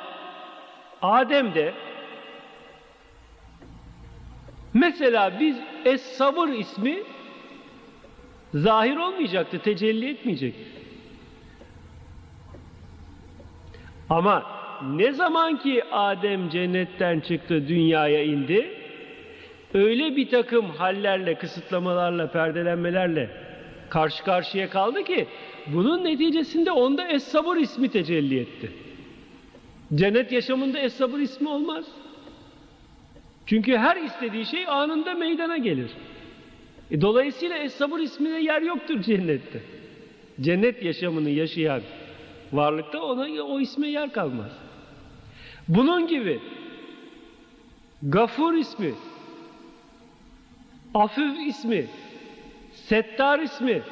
Adem'de mesela biz Es-Sabır ismi zahir olmayacaktı, tecelli etmeyecekti. Ama ne zaman ki Adem cennetten çıktı, dünyaya indi, öyle bir takım hallerle, kısıtlamalarla, perdelenmelerle karşı karşıya kaldı ki bunun neticesinde onda Es-Sabır ismi tecelli etti. Cennet yaşamında Es-Sabır ismi olmaz. Çünkü her istediği şey anında meydana gelir. E, dolayısıyla Es-Sabır ismine yer yoktur cennette. Cennet yaşamını yaşayan varlıkta ona o isme yer kalmaz. Bunun gibi Gafur ismi, Afüv ismi, Settar ismi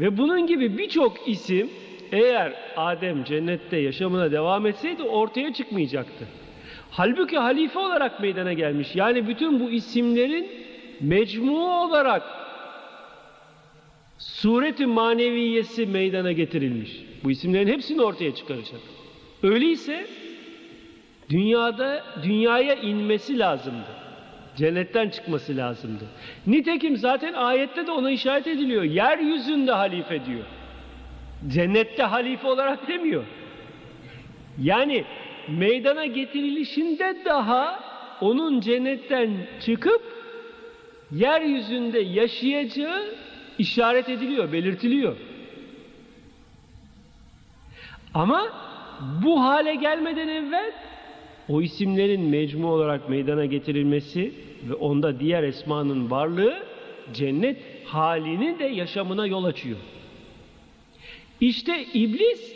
ve bunun gibi birçok isim eğer Adem cennette yaşamına devam etseydi ortaya çıkmayacaktı. Halbuki halife olarak meydana gelmiş. Yani bütün bu isimlerin mecmu olarak sureti maneviyesi meydana getirilmiş. Bu isimlerin hepsini ortaya çıkaracak. Öyleyse dünyada dünyaya inmesi lazımdı. Cennetten çıkması lazımdı. Nitekim zaten ayette de ona işaret ediliyor. Yeryüzünde halife diyor. Cennette halife olarak demiyor. Yani meydana getirilişinde daha onun cennetten çıkıp yeryüzünde yaşayacağı işaret ediliyor, belirtiliyor. Ama bu hale gelmeden evvel o isimlerin mecmu olarak meydana getirilmesi ve onda diğer esmanın varlığı cennet halini de yaşamına yol açıyor. İşte iblis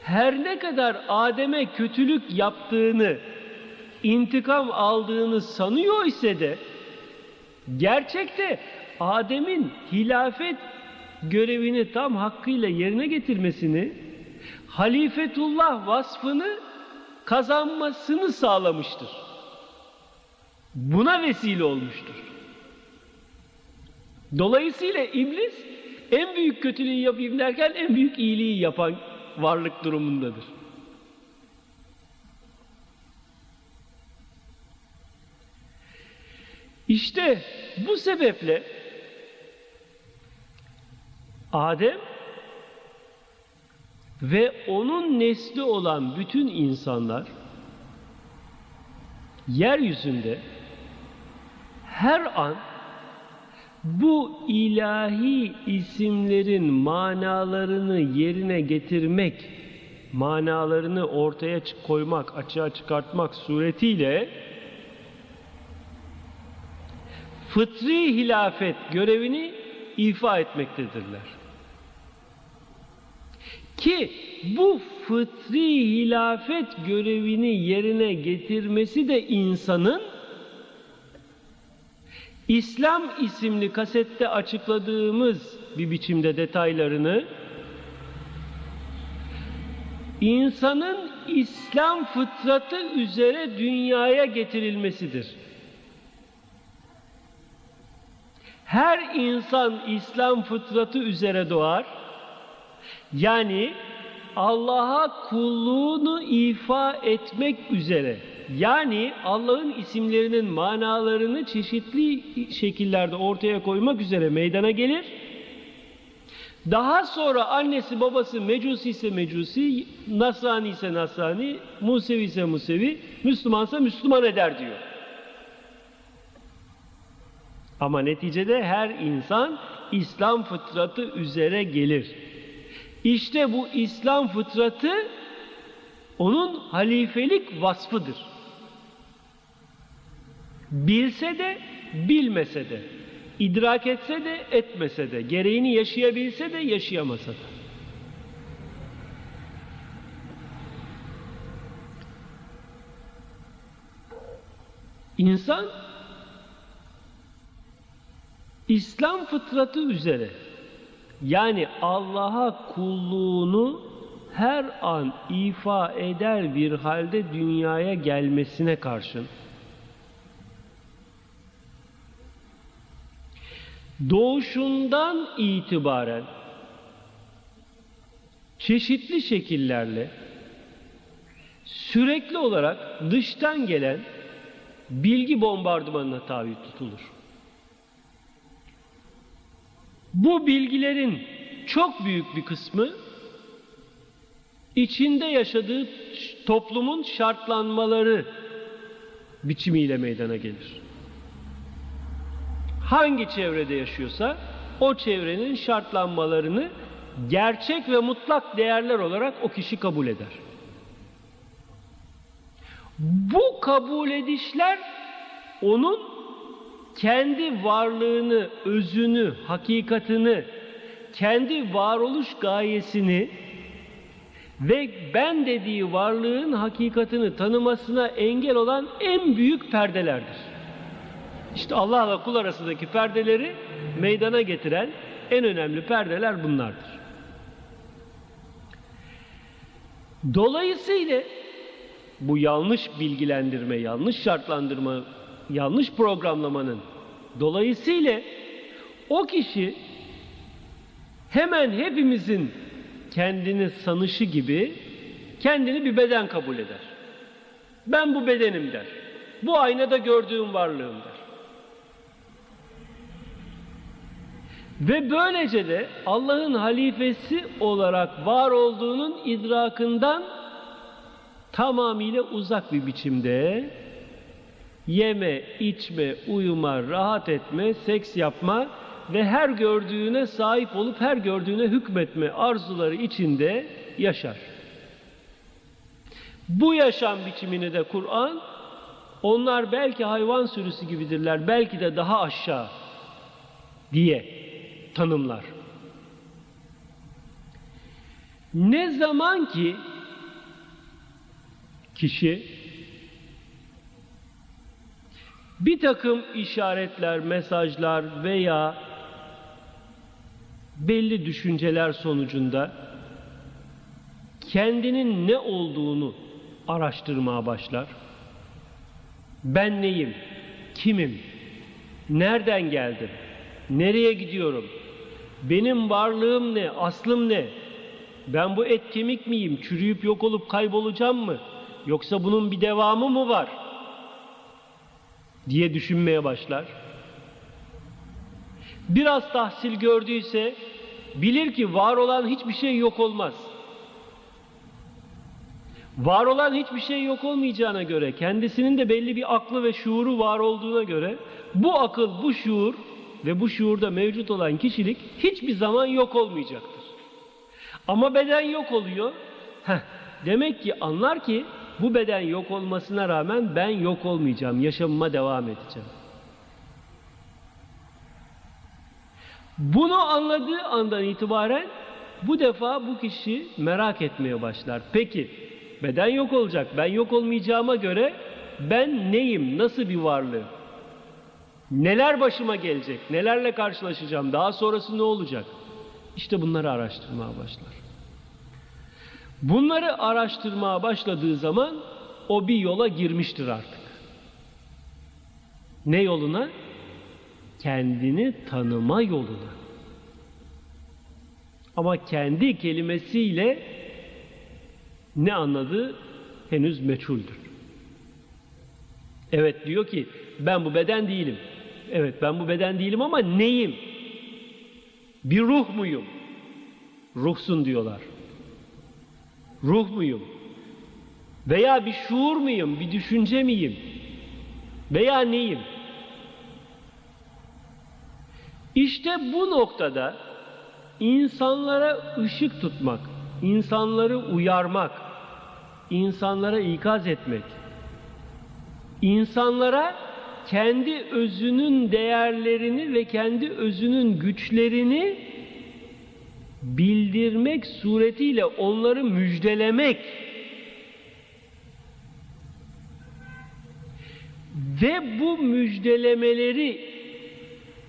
her ne kadar Adem'e kötülük yaptığını, intikam aldığını sanıyor ise de gerçekte Adem'in hilafet görevini tam hakkıyla yerine getirmesini, halifetullah vasfını kazanmasını sağlamıştır. Buna vesile olmuştur. Dolayısıyla iblis en büyük kötülüğü yapayım derken en büyük iyiliği yapan varlık durumundadır. İşte bu sebeple Adem ve onun nesli olan bütün insanlar yeryüzünde her an bu ilahi isimlerin manalarını yerine getirmek, manalarını ortaya koymak, açığa çıkartmak suretiyle fıtri hilafet görevini ifa etmektedirler. Ki bu fıtri hilafet görevini yerine getirmesi de insanın İslam isimli kasette açıkladığımız bir biçimde detaylarını insanın İslam fıtratı üzere dünyaya getirilmesidir. Her insan İslam fıtratı üzere doğar. Yani Allah'a kulluğunu ifa etmek üzere yani Allah'ın isimlerinin manalarını çeşitli şekillerde ortaya koymak üzere meydana gelir. Daha sonra annesi babası mecusi ise mecusi, nasrani ise nasrani, musevi ise musevi, müslümansa müslüman eder diyor. Ama neticede her insan İslam fıtratı üzere gelir. İşte bu İslam fıtratı onun halifelik vasfıdır. Bilse de bilmese de, idrak etse de etmese de, gereğini yaşayabilse de yaşayamasa da. İnsan İslam fıtratı üzere yani Allah'a kulluğunu her an ifa eder bir halde dünyaya gelmesine karşın doğuşundan itibaren çeşitli şekillerle sürekli olarak dıştan gelen bilgi bombardımanına tabi tutulur. Bu bilgilerin çok büyük bir kısmı içinde yaşadığı toplumun şartlanmaları biçimiyle meydana gelir. Hangi çevrede yaşıyorsa o çevrenin şartlanmalarını gerçek ve mutlak değerler olarak o kişi kabul eder. Bu kabul edişler onun kendi varlığını, özünü, hakikatini, kendi varoluş gayesini ve ben dediği varlığın hakikatini tanımasına engel olan en büyük perdelerdir. İşte Allah'la kul arasındaki perdeleri meydana getiren en önemli perdeler bunlardır. Dolayısıyla bu yanlış bilgilendirme, yanlış şartlandırma, yanlış programlamanın dolayısıyla o kişi hemen hepimizin kendini sanışı gibi kendini bir beden kabul eder. Ben bu bedenim der. Bu aynada gördüğüm varlığım der. Ve böylece de Allah'ın halifesi olarak var olduğunun idrakından tamamıyla uzak bir biçimde yeme, içme, uyuma, rahat etme, seks yapma ve her gördüğüne sahip olup her gördüğüne hükmetme arzuları içinde yaşar. Bu yaşam biçimini de Kur'an onlar belki hayvan sürüsü gibidirler, belki de daha aşağı diye tanımlar. Ne zaman ki kişi bir takım işaretler, mesajlar veya belli düşünceler sonucunda kendinin ne olduğunu araştırmaya başlar. Ben neyim? Kimim? Nereden geldim? Nereye gidiyorum? Benim varlığım ne? Aslım ne? Ben bu et kemik miyim? Çürüyüp yok olup kaybolacağım mı? Yoksa bunun bir devamı mı var? Diye düşünmeye başlar. Biraz tahsil gördüyse bilir ki var olan hiçbir şey yok olmaz. Var olan hiçbir şey yok olmayacağına göre, kendisinin de belli bir aklı ve şuuru var olduğuna göre bu akıl, bu şuur ve bu şuurda mevcut olan kişilik hiçbir zaman yok olmayacaktır. Ama beden yok oluyor. Heh, demek ki anlar ki bu beden yok olmasına rağmen ben yok olmayacağım, yaşamıma devam edeceğim. Bunu anladığı andan itibaren bu defa bu kişi merak etmeye başlar. Peki beden yok olacak, ben yok olmayacağıma göre ben neyim, nasıl bir varlığı? Neler başıma gelecek, nelerle karşılaşacağım, daha sonrası ne olacak? İşte bunları araştırmaya başlar. Bunları araştırmaya başladığı zaman o bir yola girmiştir artık. Ne yoluna? Kendini tanıma yoluna. Ama kendi kelimesiyle ne anladığı henüz meçhuldür. Evet diyor ki ben bu beden değilim. Evet ben bu beden değilim ama neyim? Bir ruh muyum? Ruhsun diyorlar. Ruh muyum? Veya bir şuur muyum? Bir düşünce miyim? Veya neyim? İşte bu noktada insanlara ışık tutmak, insanları uyarmak, insanlara ikaz etmek, insanlara kendi özünün değerlerini ve kendi özünün güçlerini bildirmek suretiyle onları müjdelemek. Ve bu müjdelemeleri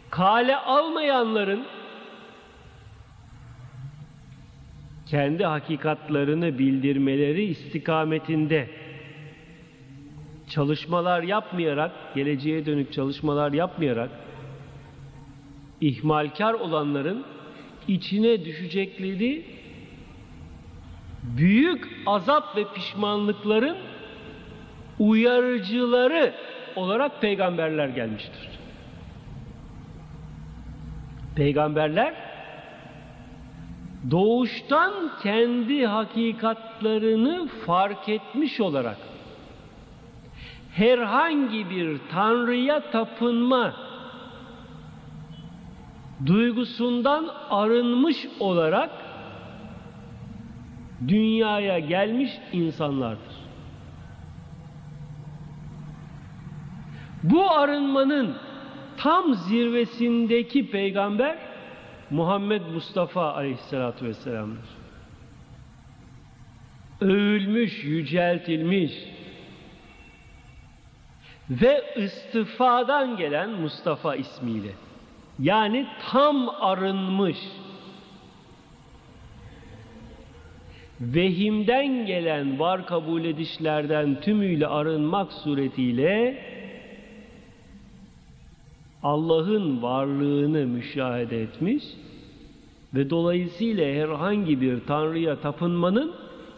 kale almayanların kendi hakikatlarını bildirmeleri istikametinde çalışmalar yapmayarak, geleceğe dönük çalışmalar yapmayarak ihmalkar olanların içine düşecekleri büyük azap ve pişmanlıkların uyarıcıları olarak peygamberler gelmiştir. Peygamberler doğuştan kendi hakikatlarını fark etmiş olarak herhangi bir tanrıya tapınma duygusundan arınmış olarak dünyaya gelmiş insanlardır. Bu arınmanın tam zirvesindeki peygamber Muhammed Mustafa Aleyhisselatü Vesselam'dır. Övülmüş, yüceltilmiş ve istifadan gelen Mustafa ismiyle. Yani tam arınmış. Vehimden gelen var kabul edişlerden tümüyle arınmak suretiyle Allah'ın varlığını müşahede etmiş ve dolayısıyla herhangi bir tanrıya tapınmanın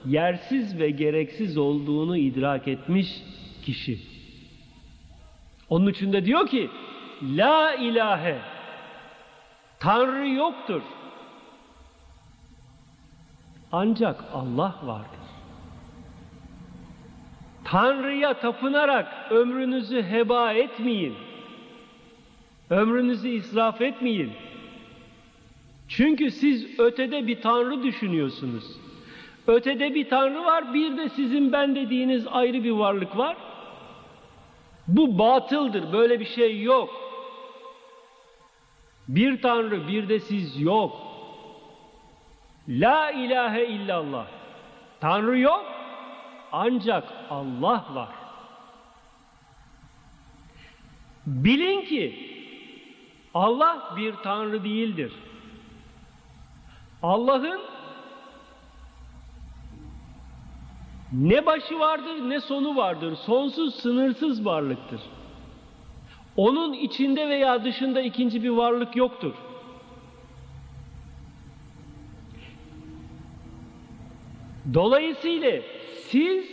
yersiz ve gereksiz olduğunu idrak etmiş kişi. Onun için de diyor ki La ilahe Tanrı yoktur. Ancak Allah vardır. Tanrı'ya tapınarak ömrünüzü heba etmeyin. Ömrünüzü israf etmeyin. Çünkü siz ötede bir tanrı düşünüyorsunuz. Ötede bir tanrı var, bir de sizin ben dediğiniz ayrı bir varlık var. Bu batıldır, böyle bir şey yok. Bir tanrı, bir de siz yok. La ilahe illallah. Tanrı yok, ancak Allah var. Bilin ki Allah bir tanrı değildir. Allah'ın ne başı vardır ne sonu vardır. Sonsuz sınırsız varlıktır. Onun içinde veya dışında ikinci bir varlık yoktur. Dolayısıyla siz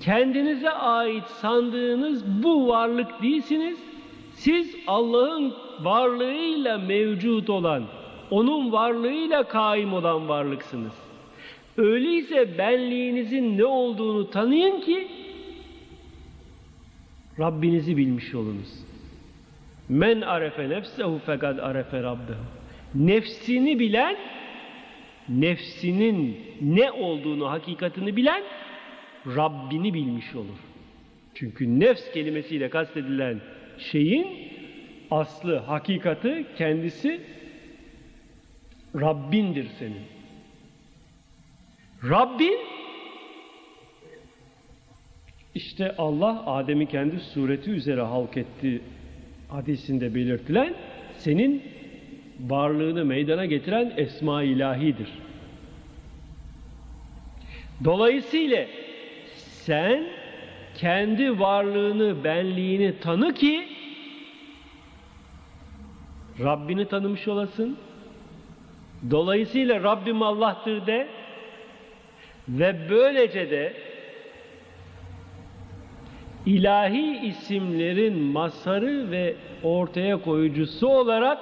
kendinize ait sandığınız bu varlık değilsiniz. Siz Allah'ın varlığıyla mevcut olan, onun varlığıyla kaim olan varlıksınız. Öyleyse benliğinizin ne olduğunu tanıyın ki Rabbinizi bilmiş olunuz. Men arefe nefsehu fekad arefe rabbehu. Nefsini bilen, nefsinin ne olduğunu, hakikatini bilen Rabbini bilmiş olur. Çünkü nefs kelimesiyle kastedilen şeyin aslı, hakikati, kendisi Rabbindir senin. Rabbin işte Allah Adem'i kendi sureti üzere halk etti hadisinde belirtilen senin varlığını meydana getiren esma ilahidir. Dolayısıyla sen kendi varlığını, benliğini tanı ki Rabbini tanımış olasın. Dolayısıyla Rabbim Allah'tır de ve böylece de ilahi isimlerin masarı ve ortaya koyucusu olarak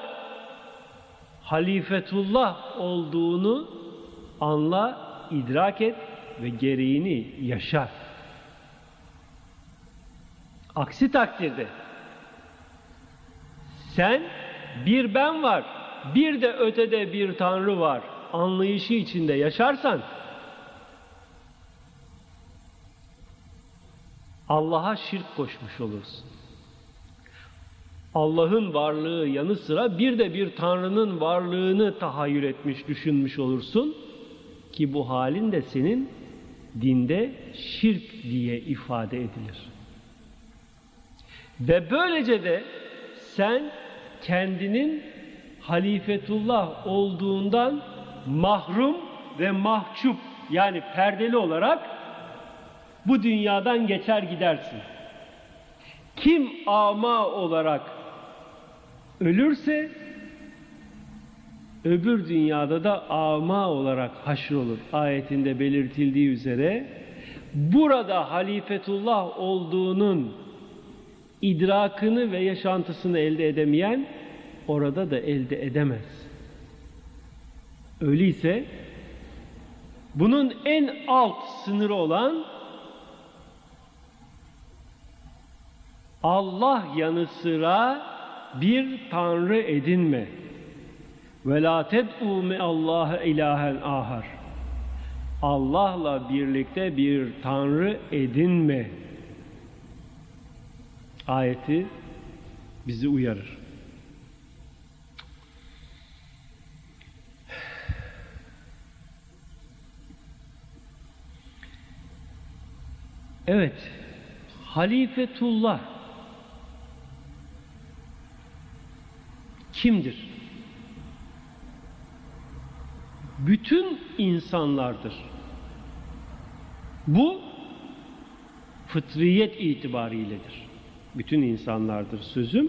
halifetullah olduğunu anla, idrak et ve gereğini yaşar. Aksi takdirde sen bir ben var, bir de ötede bir tanrı var anlayışı içinde yaşarsan Allah'a şirk koşmuş olursun. Allah'ın varlığı yanı sıra bir de bir Tanrı'nın varlığını tahayyül etmiş, düşünmüş olursun ki bu halin de senin dinde şirk diye ifade edilir. Ve böylece de sen kendinin halifetullah olduğundan mahrum ve mahcup yani perdeli olarak bu dünyadan geçer gidersin. Kim ama olarak ölürse öbür dünyada da ama olarak haşrolur. Ayetinde belirtildiği üzere burada halifetullah olduğunun idrakını ve yaşantısını elde edemeyen orada da elde edemez. Öyleyse bunun en alt sınırı olan Allah yanı sıra bir tanrı edinme. Ve la ted'u me Allah ilahen ahar. Allah'la birlikte bir tanrı edinme. Ayeti bizi uyarır. Evet, halifetullah kimdir? Bütün insanlardır. Bu fıtriyet itibariyledir. Bütün insanlardır sözüm.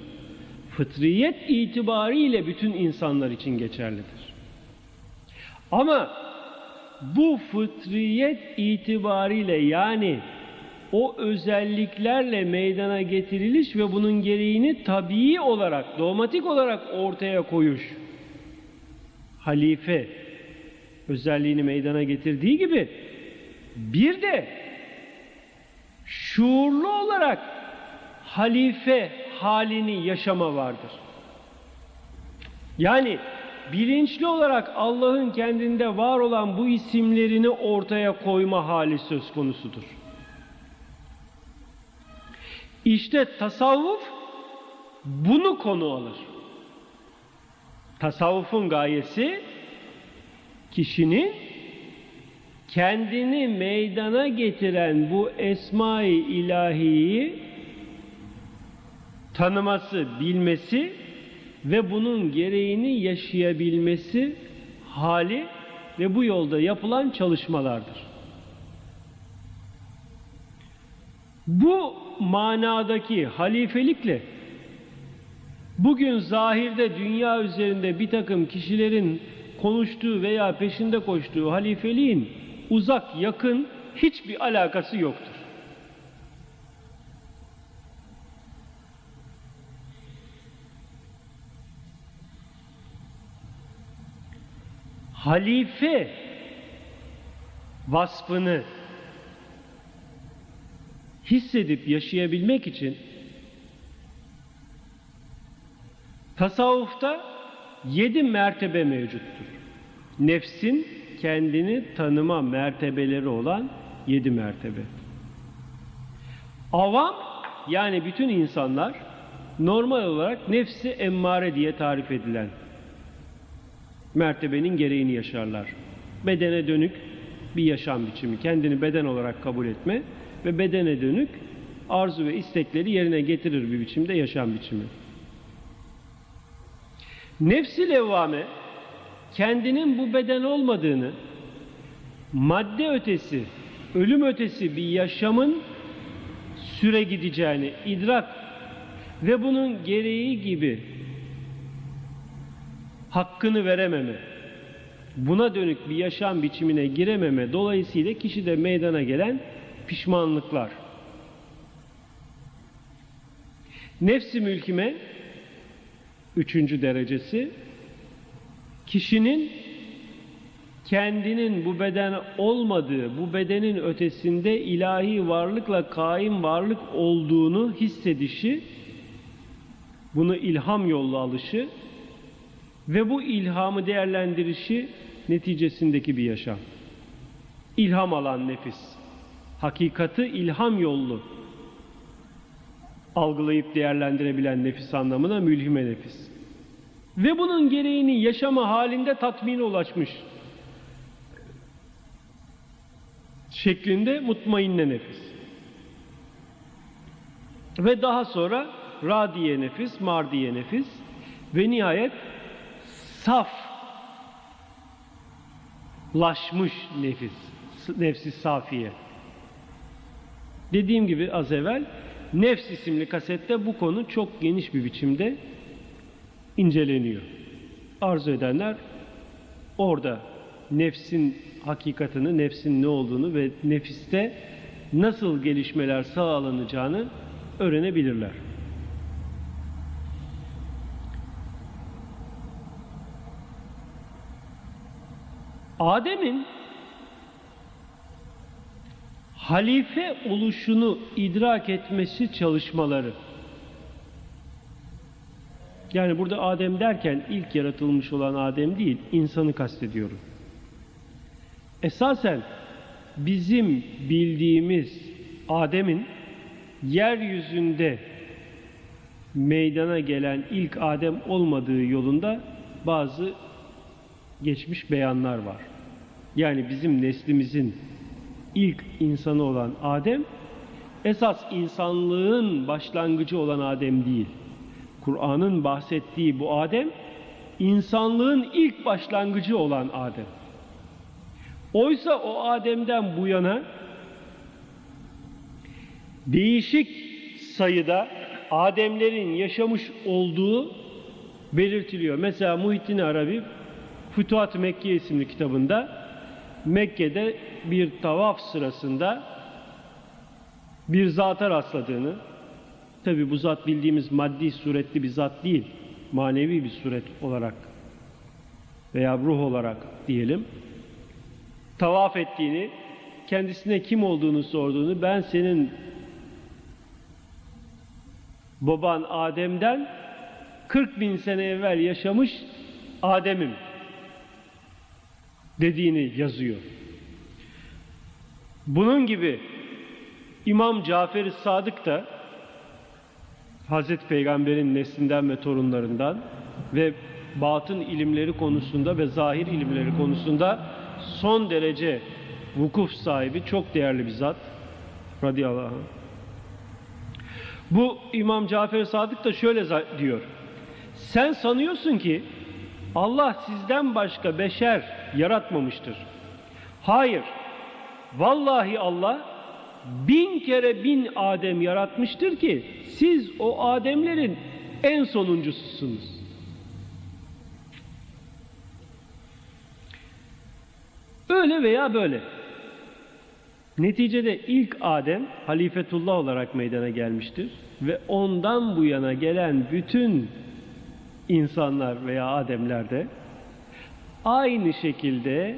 Fıtriyet itibariyle bütün insanlar için geçerlidir. Ama bu fıtriyet itibariyle yani o özelliklerle meydana getiriliş ve bunun gereğini tabii olarak, dogmatik olarak ortaya koyuş. Halife özelliğini meydana getirdiği gibi bir de şuurlu olarak halife halini yaşama vardır. Yani bilinçli olarak Allah'ın kendinde var olan bu isimlerini ortaya koyma hali söz konusudur. İşte tasavvuf bunu konu alır. Tasavvufun gayesi kişinin kendini meydana getiren bu esma-i ilahiyi tanıması, bilmesi ve bunun gereğini yaşayabilmesi hali ve bu yolda yapılan çalışmalardır. Bu manadaki halifelikle bugün zahirde dünya üzerinde bir takım kişilerin konuştuğu veya peşinde koştuğu halifeliğin uzak yakın hiçbir alakası yoktur. Halife vasfını hissedip yaşayabilmek için tasavvufta yedi mertebe mevcuttur. Nefsin kendini tanıma mertebeleri olan yedi mertebe. Avam yani bütün insanlar normal olarak nefsi emmare diye tarif edilen mertebenin gereğini yaşarlar. Bedene dönük bir yaşam biçimi, kendini beden olarak kabul etme ve bedene dönük arzu ve istekleri yerine getirir bir biçimde yaşam biçimi. Nefsi levvame kendinin bu beden olmadığını, madde ötesi, ölüm ötesi bir yaşamın süre gideceğini idrak ve bunun gereği gibi hakkını verememe, buna dönük bir yaşam biçimine girememe dolayısıyla kişide meydana gelen pişmanlıklar. Nefsi mülkime üçüncü derecesi kişinin kendinin bu beden olmadığı, bu bedenin ötesinde ilahi varlıkla kaim varlık olduğunu hissedişi, bunu ilham yollu alışı ve bu ilhamı değerlendirişi neticesindeki bir yaşam. İlham alan nefis. Hakikati ilham yollu algılayıp değerlendirebilen nefis anlamına mülhime nefis. Ve bunun gereğini yaşama halinde tatmine ulaşmış şeklinde mutmainne nefis. Ve daha sonra radiye nefis, mardiye nefis ve nihayet saf laşmış nefis, nefsi safiye. Dediğim gibi az evvel Nefs isimli kasette bu konu çok geniş bir biçimde inceleniyor. Arzu edenler orada nefsin hakikatını, nefsin ne olduğunu ve nefiste nasıl gelişmeler sağlanacağını öğrenebilirler. Adem'in halife oluşunu idrak etmesi çalışmaları. Yani burada Adem derken ilk yaratılmış olan Adem değil, insanı kastediyorum. Esasen bizim bildiğimiz Adem'in yeryüzünde meydana gelen ilk Adem olmadığı yolunda bazı geçmiş beyanlar var. Yani bizim neslimizin ilk insanı olan Adem, esas insanlığın başlangıcı olan Adem değil. Kur'an'ın bahsettiği bu Adem, insanlığın ilk başlangıcı olan Adem. Oysa o Adem'den bu yana değişik sayıda Ademlerin yaşamış olduğu belirtiliyor. Mesela Muhittin Arabi Fütuhat-ı Mekke isimli kitabında Mekke'de bir tavaf sırasında bir zata rastladığını, tabi bu zat bildiğimiz maddi suretli bir zat değil, manevi bir suret olarak veya ruh olarak diyelim, tavaf ettiğini, kendisine kim olduğunu sorduğunu, ben senin baban Adem'den 40 bin sene evvel yaşamış Adem'im dediğini yazıyor. Bunun gibi İmam Cafer-i Sadık da Hazreti Peygamber'in neslinden ve torunlarından ve batın ilimleri konusunda ve zahir ilimleri konusunda son derece vukuf sahibi çok değerli bir zat radıyallahu anh. Bu İmam Cafer Sadık da şöyle diyor. Sen sanıyorsun ki Allah sizden başka beşer yaratmamıştır. Hayır. Vallahi Allah bin kere bin Adem yaratmıştır ki siz o Ademlerin en sonuncususunuz. Öyle veya böyle. Neticede ilk Adem halifetullah olarak meydana gelmiştir ve ondan bu yana gelen bütün insanlar veya Ademler de aynı şekilde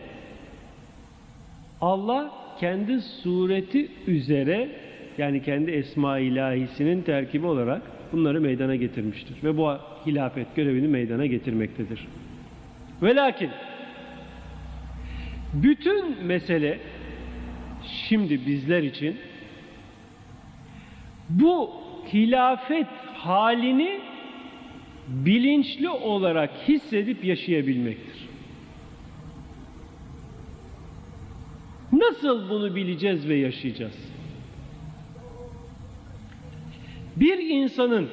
Allah kendi sureti üzere yani kendi esma ilahisinin terkibi olarak bunları meydana getirmiştir. Ve bu hilafet görevini meydana getirmektedir. Ve lakin bütün mesele şimdi bizler için bu hilafet halini bilinçli olarak hissedip yaşayabilmektir. Nasıl bunu bileceğiz ve yaşayacağız? Bir insanın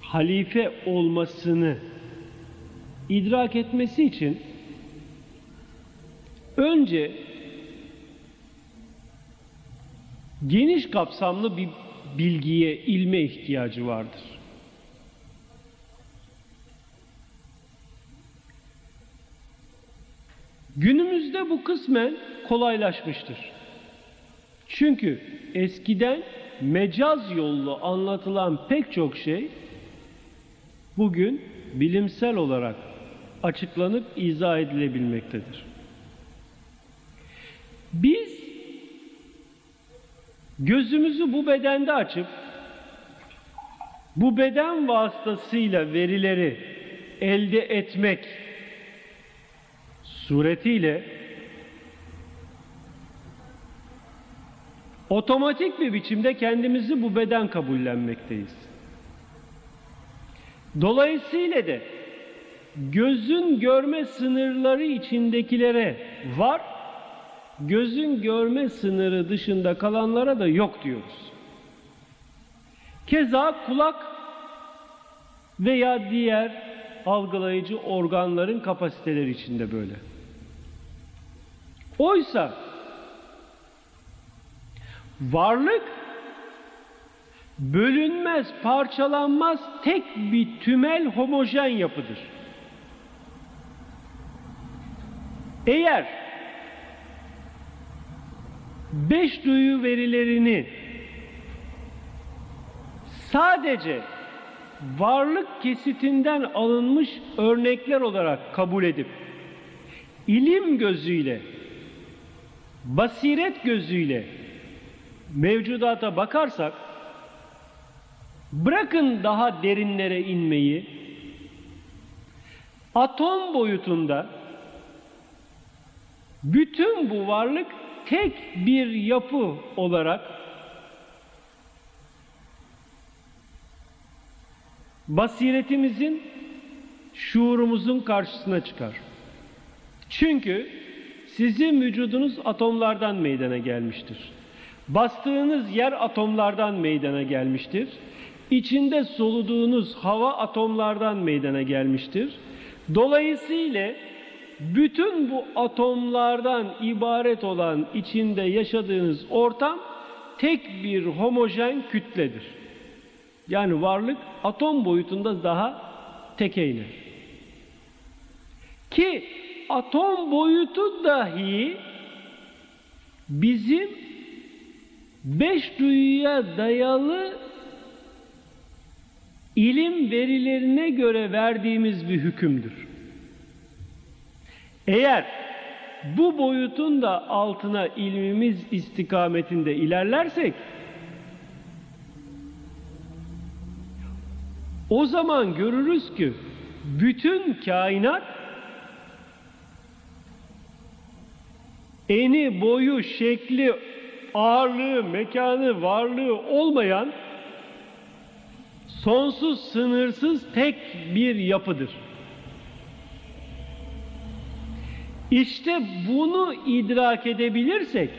halife olmasını idrak etmesi için önce geniş kapsamlı bir bilgiye, ilme ihtiyacı vardır. Günümüzde bu kısmen kolaylaşmıştır. Çünkü eskiden mecaz yollu anlatılan pek çok şey bugün bilimsel olarak açıklanıp izah edilebilmektedir. Biz gözümüzü bu bedende açıp bu beden vasıtasıyla verileri elde etmek suretiyle otomatik bir biçimde kendimizi bu beden kabullenmekteyiz. Dolayısıyla da gözün görme sınırları içindekilere var, gözün görme sınırı dışında kalanlara da yok diyoruz. Keza kulak veya diğer algılayıcı organların kapasiteleri içinde böyle. Oysa varlık bölünmez, parçalanmaz tek bir tümel homojen yapıdır. Eğer beş duyu verilerini sadece varlık kesitinden alınmış örnekler olarak kabul edip ilim gözüyle basiret gözüyle mevcudata bakarsak bırakın daha derinlere inmeyi atom boyutunda bütün bu varlık tek bir yapı olarak basiretimizin şuurumuzun karşısına çıkar. Çünkü sizin vücudunuz atomlardan meydana gelmiştir. Bastığınız yer atomlardan meydana gelmiştir. İçinde soluduğunuz hava atomlardan meydana gelmiştir. Dolayısıyla bütün bu atomlardan ibaret olan içinde yaşadığınız ortam tek bir homojen kütledir. Yani varlık atom boyutunda daha tekeyler. Ki atom boyutu dahi bizim beş duyuya dayalı ilim verilerine göre verdiğimiz bir hükümdür. Eğer bu boyutun da altına ilmimiz istikametinde ilerlersek o zaman görürüz ki bütün kainat eni, boyu, şekli, ağırlığı, mekanı, varlığı olmayan sonsuz, sınırsız tek bir yapıdır. İşte bunu idrak edebilirsek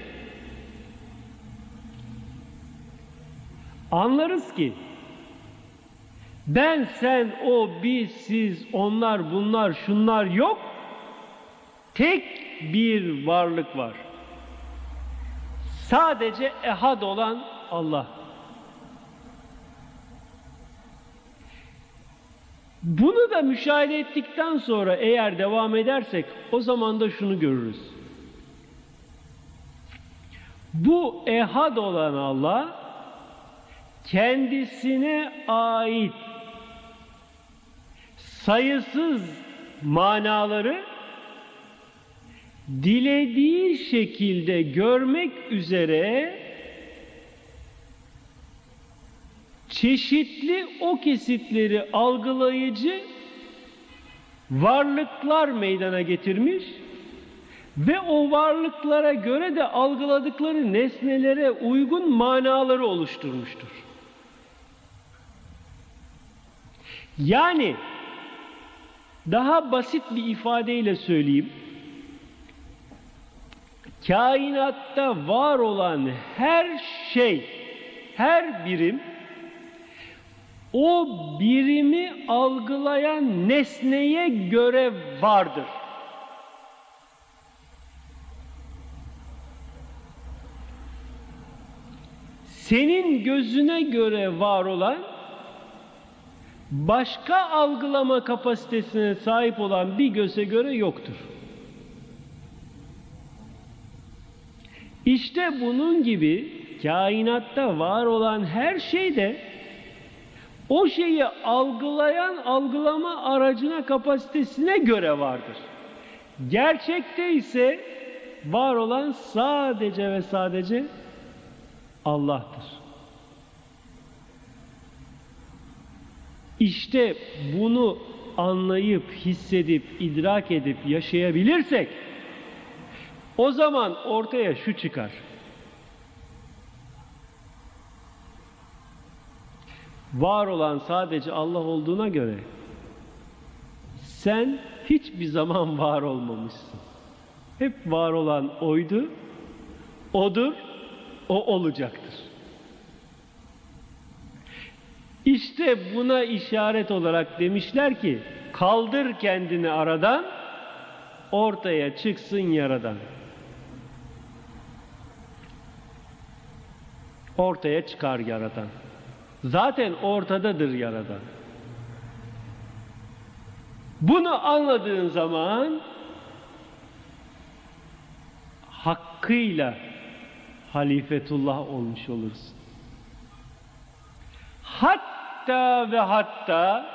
anlarız ki ben, sen, o, biz, siz, onlar, bunlar, şunlar yok. Tek bir varlık var. Sadece ehad olan Allah. Bunu da müşahede ettikten sonra eğer devam edersek o zaman da şunu görürüz. Bu ehad olan Allah kendisine ait sayısız manaları dilediği şekilde görmek üzere çeşitli o kesitleri algılayıcı varlıklar meydana getirmiş ve o varlıklara göre de algıladıkları nesnelere uygun manaları oluşturmuştur. Yani daha basit bir ifadeyle söyleyeyim. Kainatta var olan her şey, her birim o birimi algılayan nesneye göre vardır. Senin gözüne göre var olan başka algılama kapasitesine sahip olan bir göze göre yoktur. İşte bunun gibi kainatta var olan her şey de o şeyi algılayan algılama aracına kapasitesine göre vardır. Gerçekte ise var olan sadece ve sadece Allah'tır. İşte bunu anlayıp, hissedip, idrak edip yaşayabilirsek o zaman ortaya şu çıkar. Var olan sadece Allah olduğuna göre sen hiçbir zaman var olmamışsın. Hep var olan oydu, odur, o olacaktır. İşte buna işaret olarak demişler ki kaldır kendini aradan ortaya çıksın yaradan. Ortaya çıkar yaradan. Zaten ortadadır yaradan. Bunu anladığın zaman hakkıyla halifetullah olmuş olursun. Hatta ve hatta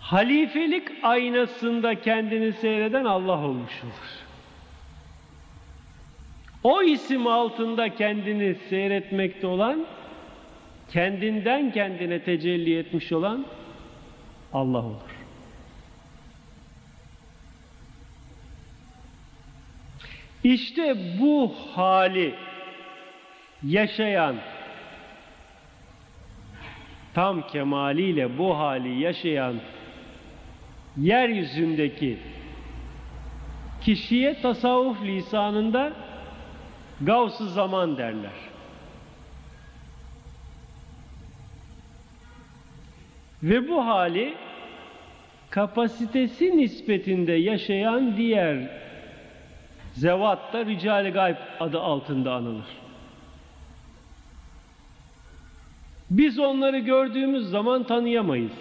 halifelik aynasında kendini seyreden Allah olmuş olur. O isim altında kendini seyretmekte olan, kendinden kendine tecelli etmiş olan Allah olur. İşte bu hali yaşayan tam kemaliyle bu hali yaşayan yeryüzündeki kişiye tasavvuf lisanında gavs zaman derler. Ve bu hali kapasitesi nispetinde yaşayan diğer zevat da rical gayb adı altında anılır. Biz onları gördüğümüz zaman tanıyamayız.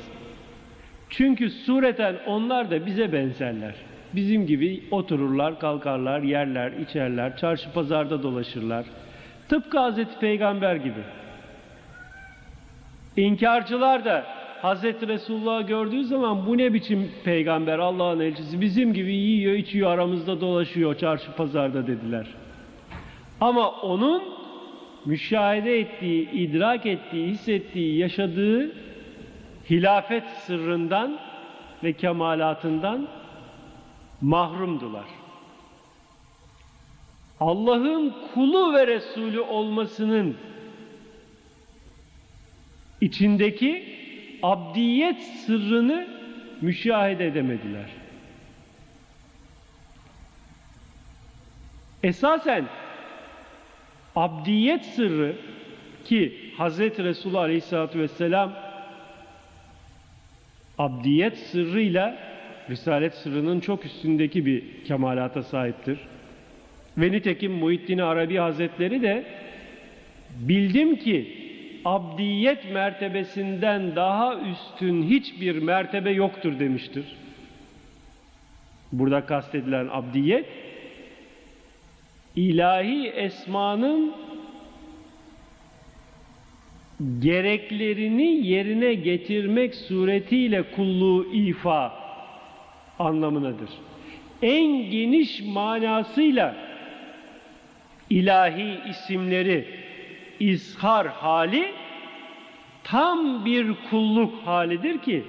Çünkü sureten onlar da bize benzerler. Bizim gibi otururlar, kalkarlar, yerler, içerler, çarşı pazarda dolaşırlar. Tıpkı Hazreti Peygamber gibi. İnkarcılar da Hazreti Resulullah'ı gördüğü zaman bu ne biçim peygamber Allah'ın elçisi bizim gibi yiyor içiyor aramızda dolaşıyor çarşı pazarda dediler. Ama onun müşahede ettiği, idrak ettiği, hissettiği, yaşadığı hilafet sırrından ve kemalatından mahrumdular. Allah'ın kulu ve Resulü olmasının içindeki abdiyet sırrını müşahede edemediler. Esasen abdiyet sırrı ki Hazreti Resulullah Aleyhisselatü Vesselam abdiyet sırrıyla Risalet sırrının çok üstündeki bir kemalata sahiptir. Ve nitekim Muhittin Arabi Hazretleri de bildim ki abdiyet mertebesinden daha üstün hiçbir mertebe yoktur demiştir. Burada kastedilen abdiyet ilahi esmanın gereklerini yerine getirmek suretiyle kulluğu ifa anlamınadır. En geniş manasıyla ilahi isimleri izhar hali tam bir kulluk halidir ki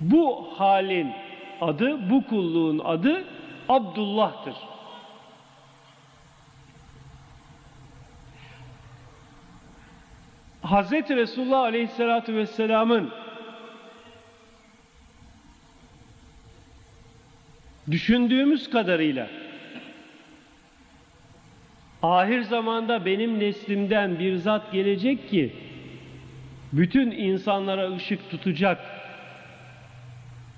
bu halin adı, bu kulluğun adı Abdullah'tır. Hazreti Resulullah Aleyhisselatü Vesselam'ın düşündüğümüz kadarıyla ahir zamanda benim neslimden bir zat gelecek ki bütün insanlara ışık tutacak,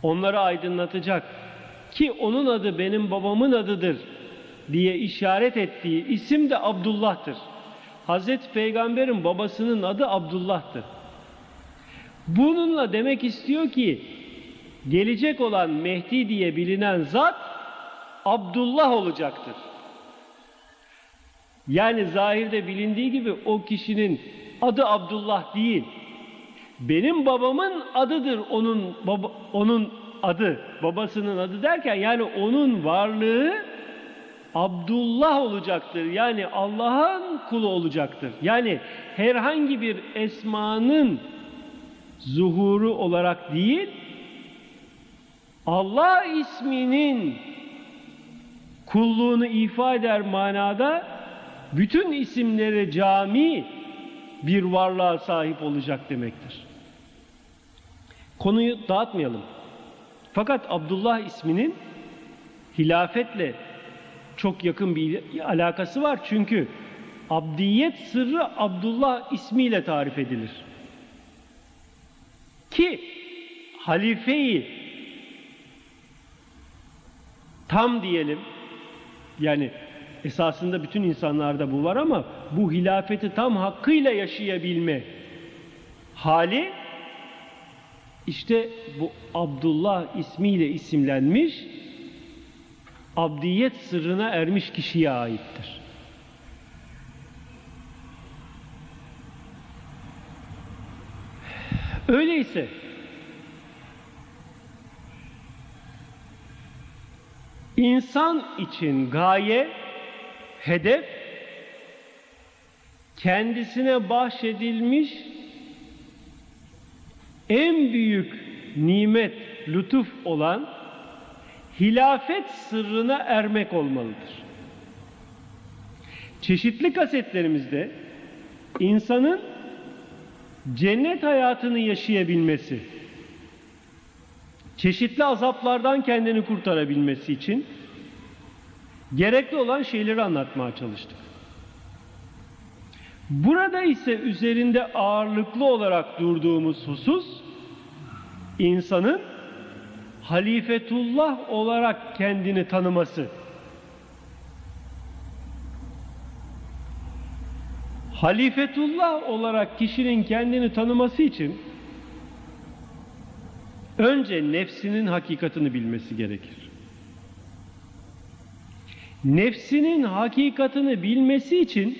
onları aydınlatacak ki onun adı benim babamın adıdır diye işaret ettiği isim de Abdullah'tır. Hazreti Peygamber'in babasının adı Abdullah'tır. Bununla demek istiyor ki gelecek olan Mehdi diye bilinen zat Abdullah olacaktır. Yani zahirde bilindiği gibi o kişinin adı Abdullah değil. Benim babamın adıdır onun baba, onun adı, babasının adı derken yani onun varlığı Abdullah olacaktır. Yani Allah'ın kulu olacaktır. Yani herhangi bir esmanın zuhuru olarak değil, Allah isminin kulluğunu ifade eder manada bütün isimleri cami bir varlığa sahip olacak demektir. Konuyu dağıtmayalım. Fakat Abdullah isminin hilafetle çok yakın bir alakası var. Çünkü abdiyet sırrı Abdullah ismiyle tarif edilir. Ki halifeyi tam diyelim yani esasında bütün insanlarda bu var ama bu hilafeti tam hakkıyla yaşayabilme hali işte bu Abdullah ismiyle isimlenmiş abdiyet sırrına ermiş kişiye aittir. Öyleyse insan için gaye, hedef kendisine bahşedilmiş en büyük nimet, lütuf olan hilafet sırrına ermek olmalıdır. Çeşitli kasetlerimizde insanın cennet hayatını yaşayabilmesi, çeşitli azaplardan kendini kurtarabilmesi için gerekli olan şeyleri anlatmaya çalıştık. Burada ise üzerinde ağırlıklı olarak durduğumuz husus insanın halifetullah olarak kendini tanıması. Halifetullah olarak kişinin kendini tanıması için önce nefsinin hakikatini bilmesi gerekir. Nefsinin hakikatini bilmesi için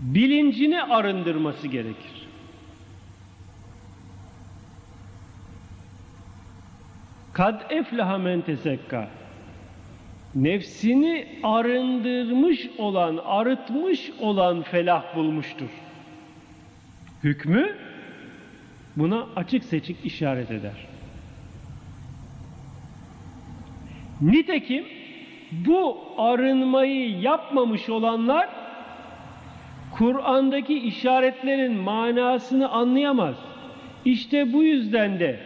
bilincini arındırması gerekir. Kad eflaha men tezekka. Nefsini arındırmış olan, arıtmış olan felah bulmuştur. Hükmü buna açık seçik işaret eder. Nitekim bu arınmayı yapmamış olanlar Kur'an'daki işaretlerin manasını anlayamaz. İşte bu yüzden de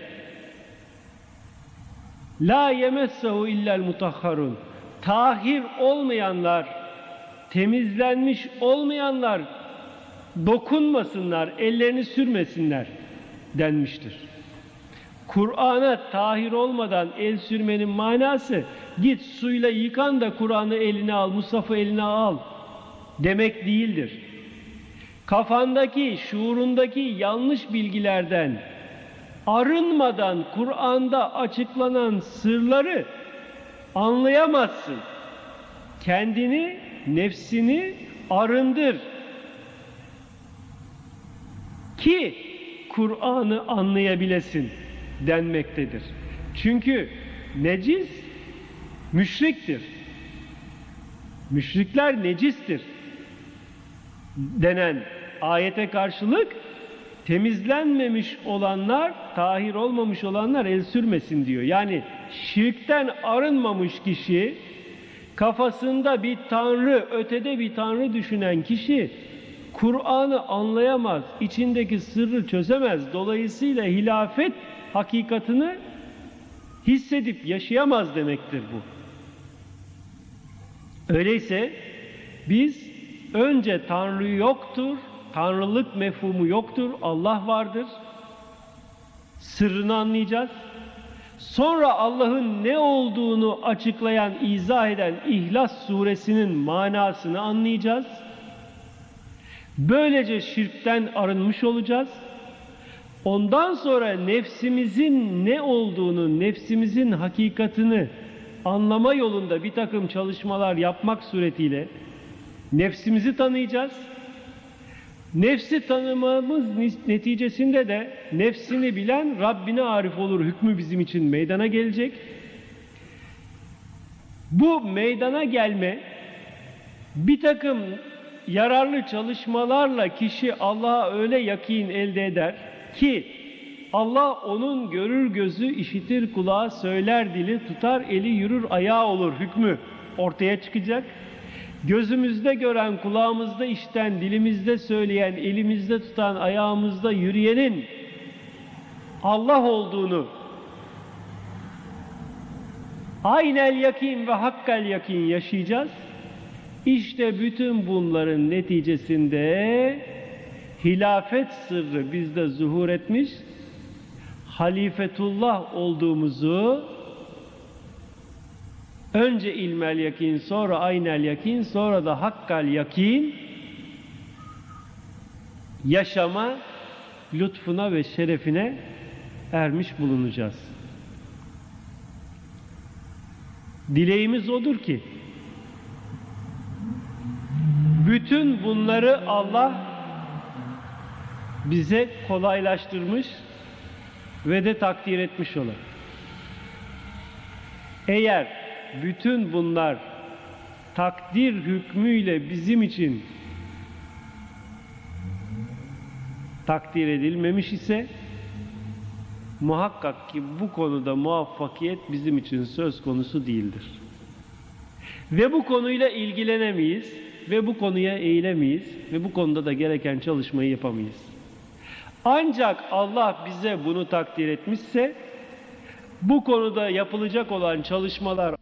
La yemessehu illel mutahharun. Tahir olmayanlar, temizlenmiş olmayanlar dokunmasınlar, ellerini sürmesinler denmiştir. Kur'an'a tahir olmadan el sürmenin manası git suyla yıkan da Kur'an'ı eline al, Musaf'ı eline al demek değildir. Kafandaki, şuurundaki yanlış bilgilerden arınmadan Kur'an'da açıklanan sırları anlayamazsın. Kendini, nefsini arındır. Ki Kur'an'ı anlayabilesin denmektedir. Çünkü necis müşriktir. Müşrikler necistir denen ayete karşılık temizlenmemiş olanlar, tahir olmamış olanlar el sürmesin diyor. Yani şirkten arınmamış kişi, kafasında bir tanrı, ötede bir tanrı düşünen kişi Kur'an'ı anlayamaz, içindeki sırrı çözemez. Dolayısıyla hilafet hakikatını hissedip yaşayamaz demektir bu. Öyleyse biz önce Tanrı yoktur, Tanrılık mefhumu yoktur, Allah vardır. Sırrını anlayacağız. Sonra Allah'ın ne olduğunu açıklayan, izah eden İhlas suresinin manasını anlayacağız. Böylece şirkten arınmış olacağız. Ondan sonra nefsimizin ne olduğunu, nefsimizin hakikatini anlama yolunda bir takım çalışmalar yapmak suretiyle nefsimizi tanıyacağız. Nefsi tanımamız neticesinde de nefsini bilen Rabbine arif olur hükmü bizim için meydana gelecek. Bu meydana gelme bir takım yararlı çalışmalarla kişi Allah'a öyle yakin elde eder ki Allah onun görür gözü, işitir kulağı, söyler dili, tutar eli, yürür ayağı olur hükmü ortaya çıkacak. Gözümüzde gören, kulağımızda işten, dilimizde söyleyen, elimizde tutan, ayağımızda yürüyenin Allah olduğunu aynel yakin ve hakkal yakin yaşayacağız. İşte bütün bunların neticesinde hilafet sırrı bizde zuhur etmiş, halifetullah olduğumuzu önce ilmel yakin, sonra aynel yakin, sonra da hakkal yakin yaşama lütfuna ve şerefine ermiş bulunacağız. Dileğimiz odur ki bütün bunları Allah bize kolaylaştırmış ve de takdir etmiş olur. Eğer bütün bunlar takdir hükmüyle bizim için takdir edilmemiş ise muhakkak ki bu konuda muvaffakiyet bizim için söz konusu değildir. Ve bu konuyla ilgilenemeyiz ve bu konuya eğilemeyiz ve bu konuda da gereken çalışmayı yapamayız. Ancak Allah bize bunu takdir etmişse bu konuda yapılacak olan çalışmalar